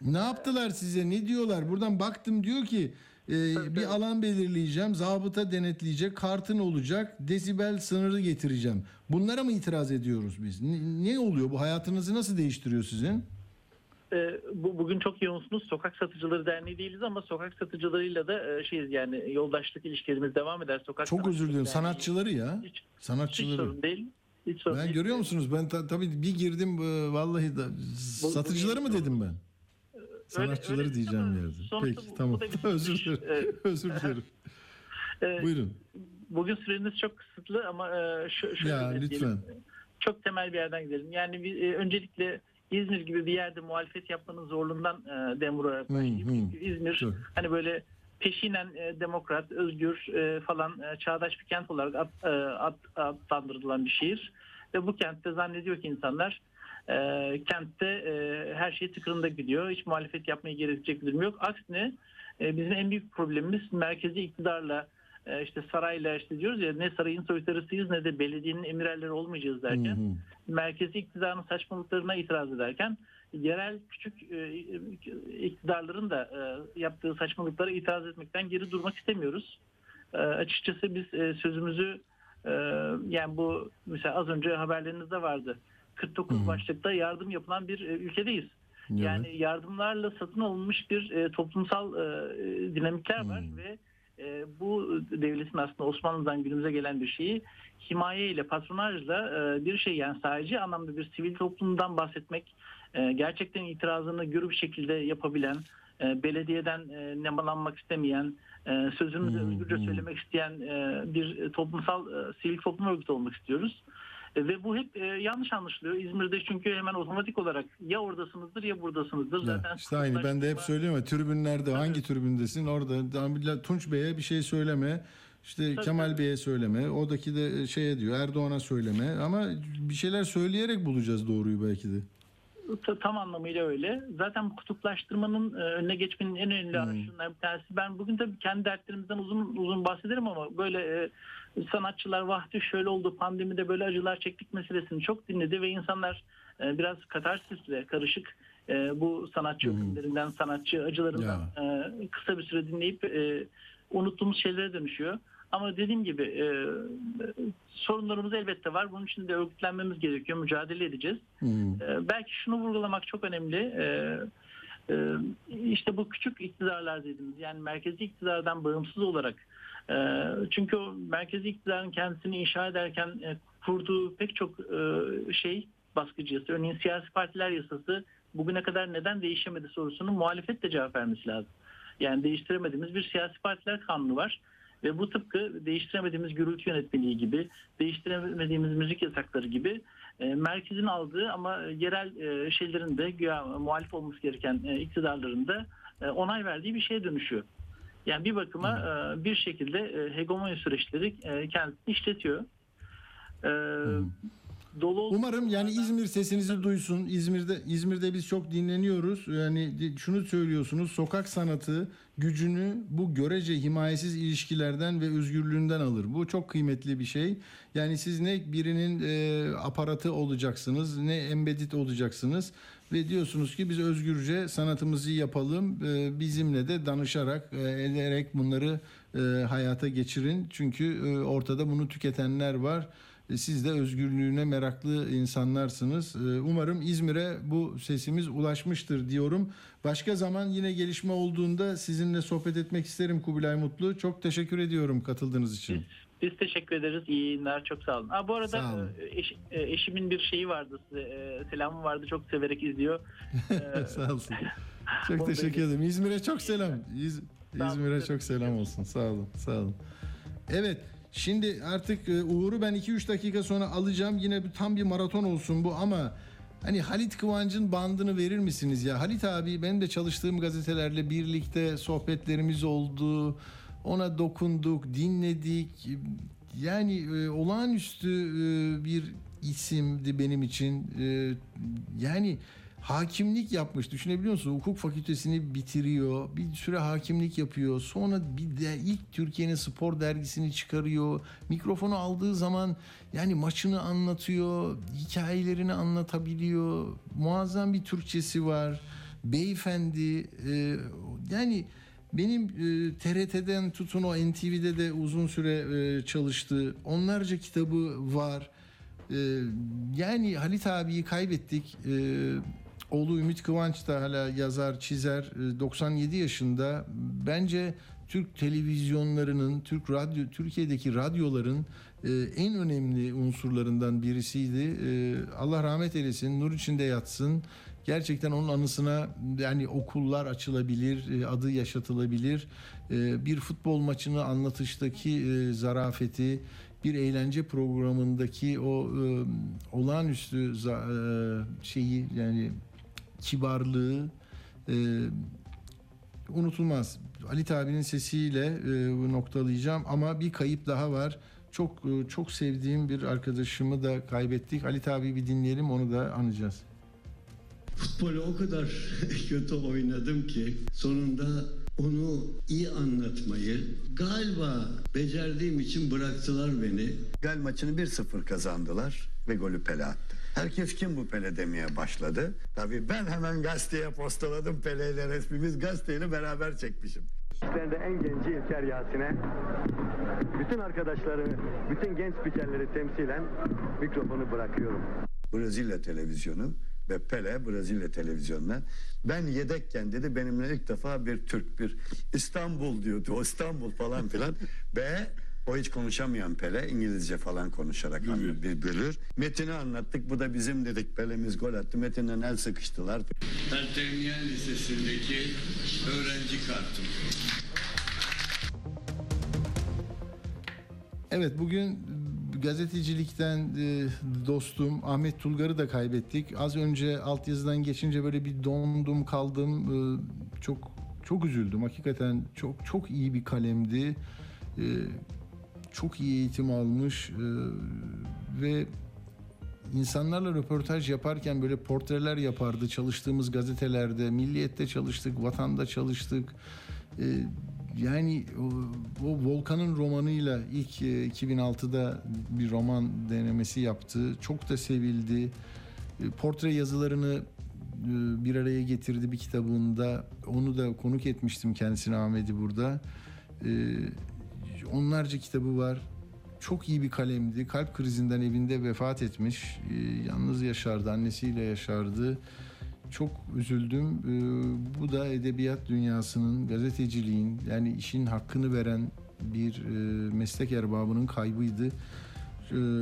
Ne yaptılar size? Ne diyorlar? Buradan baktım diyor ki e, bir alan belirleyeceğim, zabıta denetleyecek, kartın olacak, desibel sınırı getireceğim. Bunlara mı itiraz ediyoruz biz? Ne, ne oluyor? Bu hayatınızı nasıl değiştiriyor sizin? Ee, bu bugün çok yoğunsunuz. Sokak Satıcıları Derneği değiliz ama sokak satıcılarıyla da e, şeyiz yani yoldaşlık ilişkilerimiz devam eder. Sokak Çok özür diliyorum. Sanatçıları Derneği- Sanatçıları ya. Hiç, hiç Sanatçıları. sorun değil. Hiç sorun Ben değil. görüyor musunuz? Ben ta- tabii bir girdim e, vallahi da satıcıları mı dedim ben? Sanatçıları öyle diyeceğim ama yerde. sonuçta Peki bu- tamam. bu özür dilerim. Özür dilerim. Buyurun. Bugün süreniz çok kısıtlı ama e, şu, Ya lütfen. Çok temel bir yerden gidelim. Yani bir, e, öncelikle İzmir gibi bir yerde muhalefet yapmanın zorluğundan e, dem vurarak Hı, başlayayım. hı. Çünkü İzmir Çok. hani böyle peşinen e, demokrat, özgür e, falan e, çağdaş bir kent olarak ad, e, ad, adlandırılan bir şehir. Ve bu kentte zannediyor ki insanlar e, kentte e, her şey tıkırında gidiyor. Hiç muhalefet yapmaya gerekecek bir durum yok. Aksine e, bizim en büyük problemimiz merkezi iktidarla e, işte sarayla işte diyoruz ya ne sarayın soytarısıyız ne de belediyenin emirerleri olmayacağız derken Hı hı. merkezi iktidarın saçmalıklarına itiraz ederken yerel küçük e, iktidarların da e, yaptığı saçmalıklara itiraz etmekten geri durmak istemiyoruz. E, açıkçası biz e, sözümüzü e, yani bu mesela az önce haberlerinizde vardı. 49 Hı hı. başlıkta yardım yapılan bir e, ülkedeyiz. Evet. Yani yardımlarla satın alınmış bir e, toplumsal e, dinamikler var Hmm. ve bu devletin aslında Osmanlı'dan günümüze gelen bir şeyi himaye ile patronajla bir şey yani sadece anlamda bir sivil toplumdan bahsetmek gerçekten itirazını görü bir şekilde yapabilen belediyeden nemalanmak istemeyen sözünü de Hmm, özgürce hmm. söylemek isteyen bir toplumsal sivil toplum örgütü olmak istiyoruz. E, Ve bu hep e, yanlış anlaşılıyor. İzmir'de çünkü hemen otomatik olarak ya oradasınızdır ya buradasınızdır. Ya, Zaten işte aynı ben de hep söylüyorum ya tribünlerde hangi tribündesin orada da- Tunç Bey'e bir şey söyleme işte Tabii, Kemal. Bey'e söyleme oradaki de şeye diyor Erdoğan'a söyleme ama bir şeyler söyleyerek bulacağız doğruyu belki de. Ta- Tam anlamıyla öyle. Zaten bu kutuplaştırmanın e, önüne geçmenin en önemli Hmm. araçlarından bir tanesi. Ben bugün tabii kendi dertlerimizden uzun uzun bahsederim ama böyle e, sanatçılar vahdi şöyle oldu pandemide böyle acılar çektik meselesini çok dinledi ve insanlar e, biraz katarsisle karışık e, bu sanatçı Hmm. hükümlerinden, sanatçı acılarından e, kısa bir süre dinleyip e, unuttuğumuz şeylere dönüşüyor. Ama dediğim gibi e, sorunlarımız elbette var. Bunun için de örgütlenmemiz gerekiyor. Mücadele edeceğiz. Hmm. Ee, belki şunu vurgulamak çok önemli. Ee, e, işte bu küçük iktidarlar dediğimiz yani merkezi iktidardan bağımsız olarak e, çünkü o merkezi iktidarın kendisini inşa ederken e, kurduğu pek çok e, şey baskıcı yasa. Örneğin siyasi partiler yasası bugüne kadar neden değişemedi sorusunu muhalefet de cevap vermesi lazım. Yani değiştiremediğimiz bir siyasi partiler kanunu var. Ve bu tıpkı değiştiremediğimiz gürültü yönetmeliği gibi, değiştiremediğimiz müzik yasakları gibi e, merkezin aldığı ama yerel e, şeylerin de güya muhalif olması gereken e, iktidarların da onay verdiği bir şeye dönüşüyor. Yani bir bakıma e, bir şekilde e, hegemonya süreçleri e, kendisini işletiyor. E, dolu Umarım yani İzmir sesinizi duysun. İzmir'de İzmir'de biz çok dinleniyoruz. Yani şunu söylüyorsunuz. Sokak sanatı gücünü bu görece himayesiz ilişkilerden ve özgürlüğünden alır. Bu çok kıymetli bir şey. Yani siz ne birinin e, aparatı olacaksınız, ne embedded olacaksınız ve diyorsunuz ki biz özgürce sanatımızı yapalım. E, bizimle de danışarak, e, ederek bunları e, hayata geçirin. Çünkü e, ortada bunu tüketenler var. E, Siz de özgürlüğüne meraklı insanlarsınız. E, Umarım İzmir'e bu sesimiz ulaşmıştır diyorum. Başka zaman yine gelişme olduğunda sizinle sohbet etmek isterim Kubilay Mutlu. Çok teşekkür ediyorum katıldığınız için. Biz teşekkür ederiz. İyi yayınlar. Çok sağ olun. Ha, bu arada e, eş- eşimin bir şeyi vardı size. e, selamı vardı. Çok severek izliyor. E, Sağ olsun. Çok teşekkür ederim. İzmir'e çok selam. İz-. İzmir'e çok selam olsun. Sağ olun. Sağ olun. Evet. Şimdi artık e, Uğur'u ben 2-3 dakika sonra alacağım. Yine tam bir maraton olsun bu ama hani Halit Kıvanç'ın bandını verir misiniz ya? Halit abi benim de çalıştığım gazetelerle birlikte sohbetlerimiz oldu. Ona dokunduk, dinledik. Yani e, olağanüstü e, bir isimdi benim için. E, yani hakimlik yapmış. Düşünebiliyor musun? Hukuk fakültesini bitiriyor. Bir süre hakimlik yapıyor. Sonra bir de ilk Türkiye'nin spor dergisini çıkarıyor. Mikrofonu aldığı zaman yani maçını anlatıyor. Hikayelerini anlatabiliyor. Muazzam bir Türkçesi var. Beyefendi e, yani benim e, TRT'den tutun o NTV'de de uzun süre e, çalıştı. Onlarca kitabı var. E, yani Halit abiyi kaybettik. Oğlu Ümit Kıvanç da hala yazar, çizer. E, 97 yaşında. Bence Türk televizyonlarının, Türk radyo, Türkiye'deki radyoların e, en önemli unsurlarından birisiydi. E, Allah rahmet eylesin, nur içinde yatsın. Gerçekten onun anısına yani okullar açılabilir, e, adı yaşatılabilir. Bir futbol maçını anlatıştaki zarafeti, bir eğlence programındaki o olağanüstü şeyi yani kibarlığı e, unutulmaz. Ali abinin sesiyle e, bu noktalayacağım ama bir kayıp daha var. Çok e, çok sevdiğim bir arkadaşımı da kaybettik. Ali abi bir dinleyelim onu da anacağız. Futbolu o kadar kötü oynadım ki sonunda onu iyi anlatmayı galiba becerdiğim için bıraktılar beni. Gal maçını 1-0 kazandılar ve golü Pele attı. Herkes kim bu Pele demeye başladı. Tabii ben hemen gazeteye postaladım Pele ile resmimiz gazeteyle beraber çekmişim. Ben de en genci İlker Yasin'e bütün arkadaşları, bütün genç spikerleri temsilen mikrofonu bırakıyorum. Brezilya televizyonu ve Pele Brezilya televizyonuna ben yedekken dedi benimle ilk defa bir Türk bir İstanbul diyordu o İstanbul falan filan ve o hiç konuşamayan Pele İngilizce falan konuşarak anlı- bir bölür. Metin'i anlattık bu da bizim dedik Pele'miz gol attı Metin'le el sıkıştılar. Ertemniyen Lisesi'ndeki öğrenci kartım. Evet bugün gazetecilikten e, dostum Ahmet Tulgar'ı da kaybettik. Az önce altyazıdan geçince böyle bir dondum kaldım. E, Çok çok üzüldüm. Hakikaten çok çok iyi bir kalemdi. E, Çok iyi eğitim almış e, ve insanlarla röportaj yaparken böyle portreler yapardı. Çalıştığımız gazetelerde, Milliyet'te çalıştık, Vatan'da çalıştık. Ee, yani o, o Volkan'ın romanıyla ilk e, 2006'da bir roman denemesi yaptı. Çok da sevildi. E, Portre yazılarını e, bir araya getirdi bir kitabında. Onu da konuk etmiştim kendisine Ahmet'i burada. Onlarca kitabı var. Çok iyi bir kalemdi. Kalp krizinden evinde vefat etmiş. E, Yalnız yaşardı, annesiyle yaşardı. Çok üzüldüm. E, Bu da edebiyat dünyasının, gazeteciliğin yani işin hakkını veren bir e, meslek erbabının kaybıydı.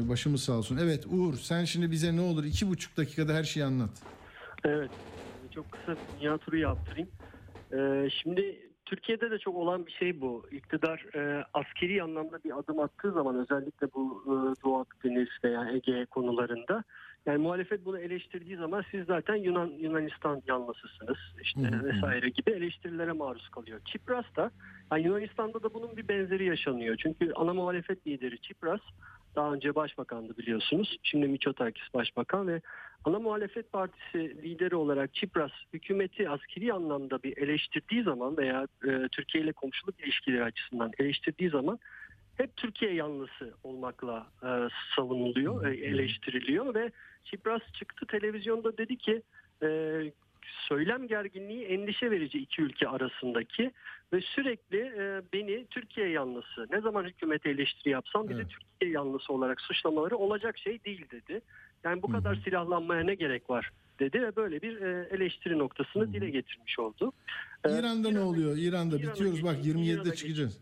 Başımız sağ olsun. Evet Uğur sen şimdi bize ne olur iki buçuk dakikada her şeyi anlat. Evet. Çok kısa dünya turu yaptırayım. Şimdi Türkiye'de de çok olan bir şey bu. İktidar e, askeri anlamda bir adım attığı zaman özellikle bu e, Doğu Akdeniz veya Ege konularında yani muhalefet bunu eleştirdiği zaman siz zaten Yunan Yunanistan yanlısısınız işte Hı hı. vesaire gibi eleştirilere maruz kalıyor. Çipras da yani Yunanistan'da da bunun bir benzeri yaşanıyor. Çünkü ana muhalefet lideri Çipras daha önce başbakandı biliyorsunuz. Şimdi Mitsotakis başbakan ve ana muhalefet partisi lideri olarak Çipras hükümeti askeri anlamda bir eleştirdiği zaman veya e, Türkiye ile komşuluk ilişkileri açısından eleştirdiği zaman hep Türkiye yanlısı olmakla e, savunuluyor, e, eleştiriliyor ve Çipras çıktı televizyonda dedi ki e, söylem gerginliği endişe verici iki ülke arasındaki ve sürekli e, beni Türkiye yanlısı ne zaman hükümete eleştiri yapsam bizi Türkiye yanlısı olarak suçlamaları olacak şey değil dedi. Yani bu kadar silahlanmaya ne gerek var dedi ve böyle bir e, eleştiri noktasını dile getirmiş oldu. E, İran'da ne oluyor? İran'da bitiyoruz bak geçelim, 27'de İran'a çıkacağız.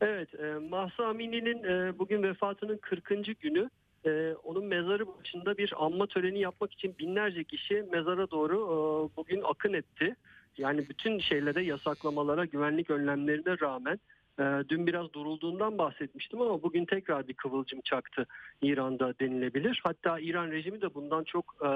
Evet, e, Mahsa Amini'nin e, bugün vefatının 40. günü. E, onun mezarı başında bir anma töreni yapmak için binlerce kişi mezara doğru e, bugün akın etti. Yani bütün şeylere, yasaklamalara, güvenlik önlemlerine rağmen e, dün biraz durulduğundan bahsetmiştim ama bugün tekrar bir kıvılcım çaktı İran'da denilebilir. Hatta İran rejimi de bundan çok e,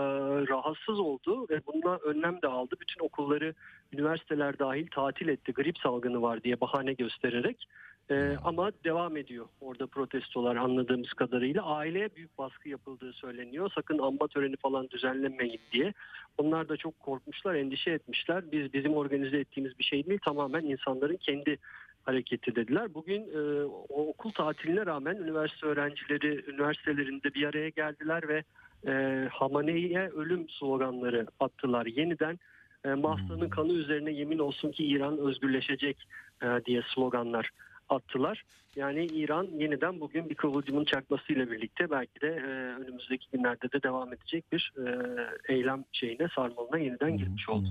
rahatsız oldu ve bundan önlem de aldı. Bütün okulları, üniversiteler dahil tatil etti. Grip salgını var diye bahane göstererek. Ee, ama devam ediyor orada protestolar anladığımız kadarıyla. Aileye büyük baskı yapıldığı söyleniyor. Sakın amba töreni falan düzenlemeyin diye. Onlar da çok korkmuşlar, endişe etmişler. Biz bizim organize ettiğimiz bir şey değil. Tamamen insanların kendi hareketi dediler. Bugün e, okul tatiline rağmen üniversite öğrencileri üniversitelerinde bir araya geldiler ve e, Hamane'ye ölüm sloganları attılar. Yeniden e, Mahsa'nın kanı üzerine yemin olsun ki İran özgürleşecek e, diye sloganlar attılar. Yani İran yeniden bugün bir kıvılcımın çakmasıyla birlikte belki de e, önümüzdeki günlerde de devam edecek bir e, eylem şeyine sarmalına yeniden girmiş oldu.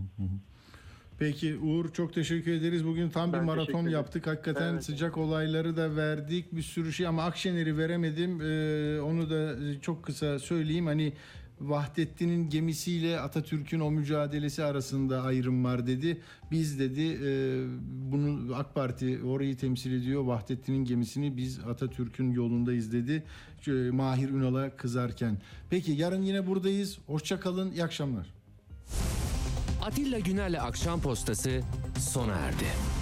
Peki Uğur çok teşekkür ederiz. Bugün tam Ben bir maraton yaptık. Hakikaten Evet. sıcak olayları da verdik. Bir sürü şey ama Akşener'i veremedim. Ee, onu da çok kısa söyleyeyim. Hani Vahdettin'in gemisiyle Atatürk'ün o mücadelesi arasında ayrım var dedi. Biz dedi e, bunu AK Parti orayı temsil ediyor. Vahdettin'in gemisini biz Atatürk'ün yolundayız dedi. Şu, Mahir Ünal'a kızarken. Peki yarın yine buradayız. Hoşça kalın. İyi akşamlar. Atilla Güner'le Akşam Postası sona erdi.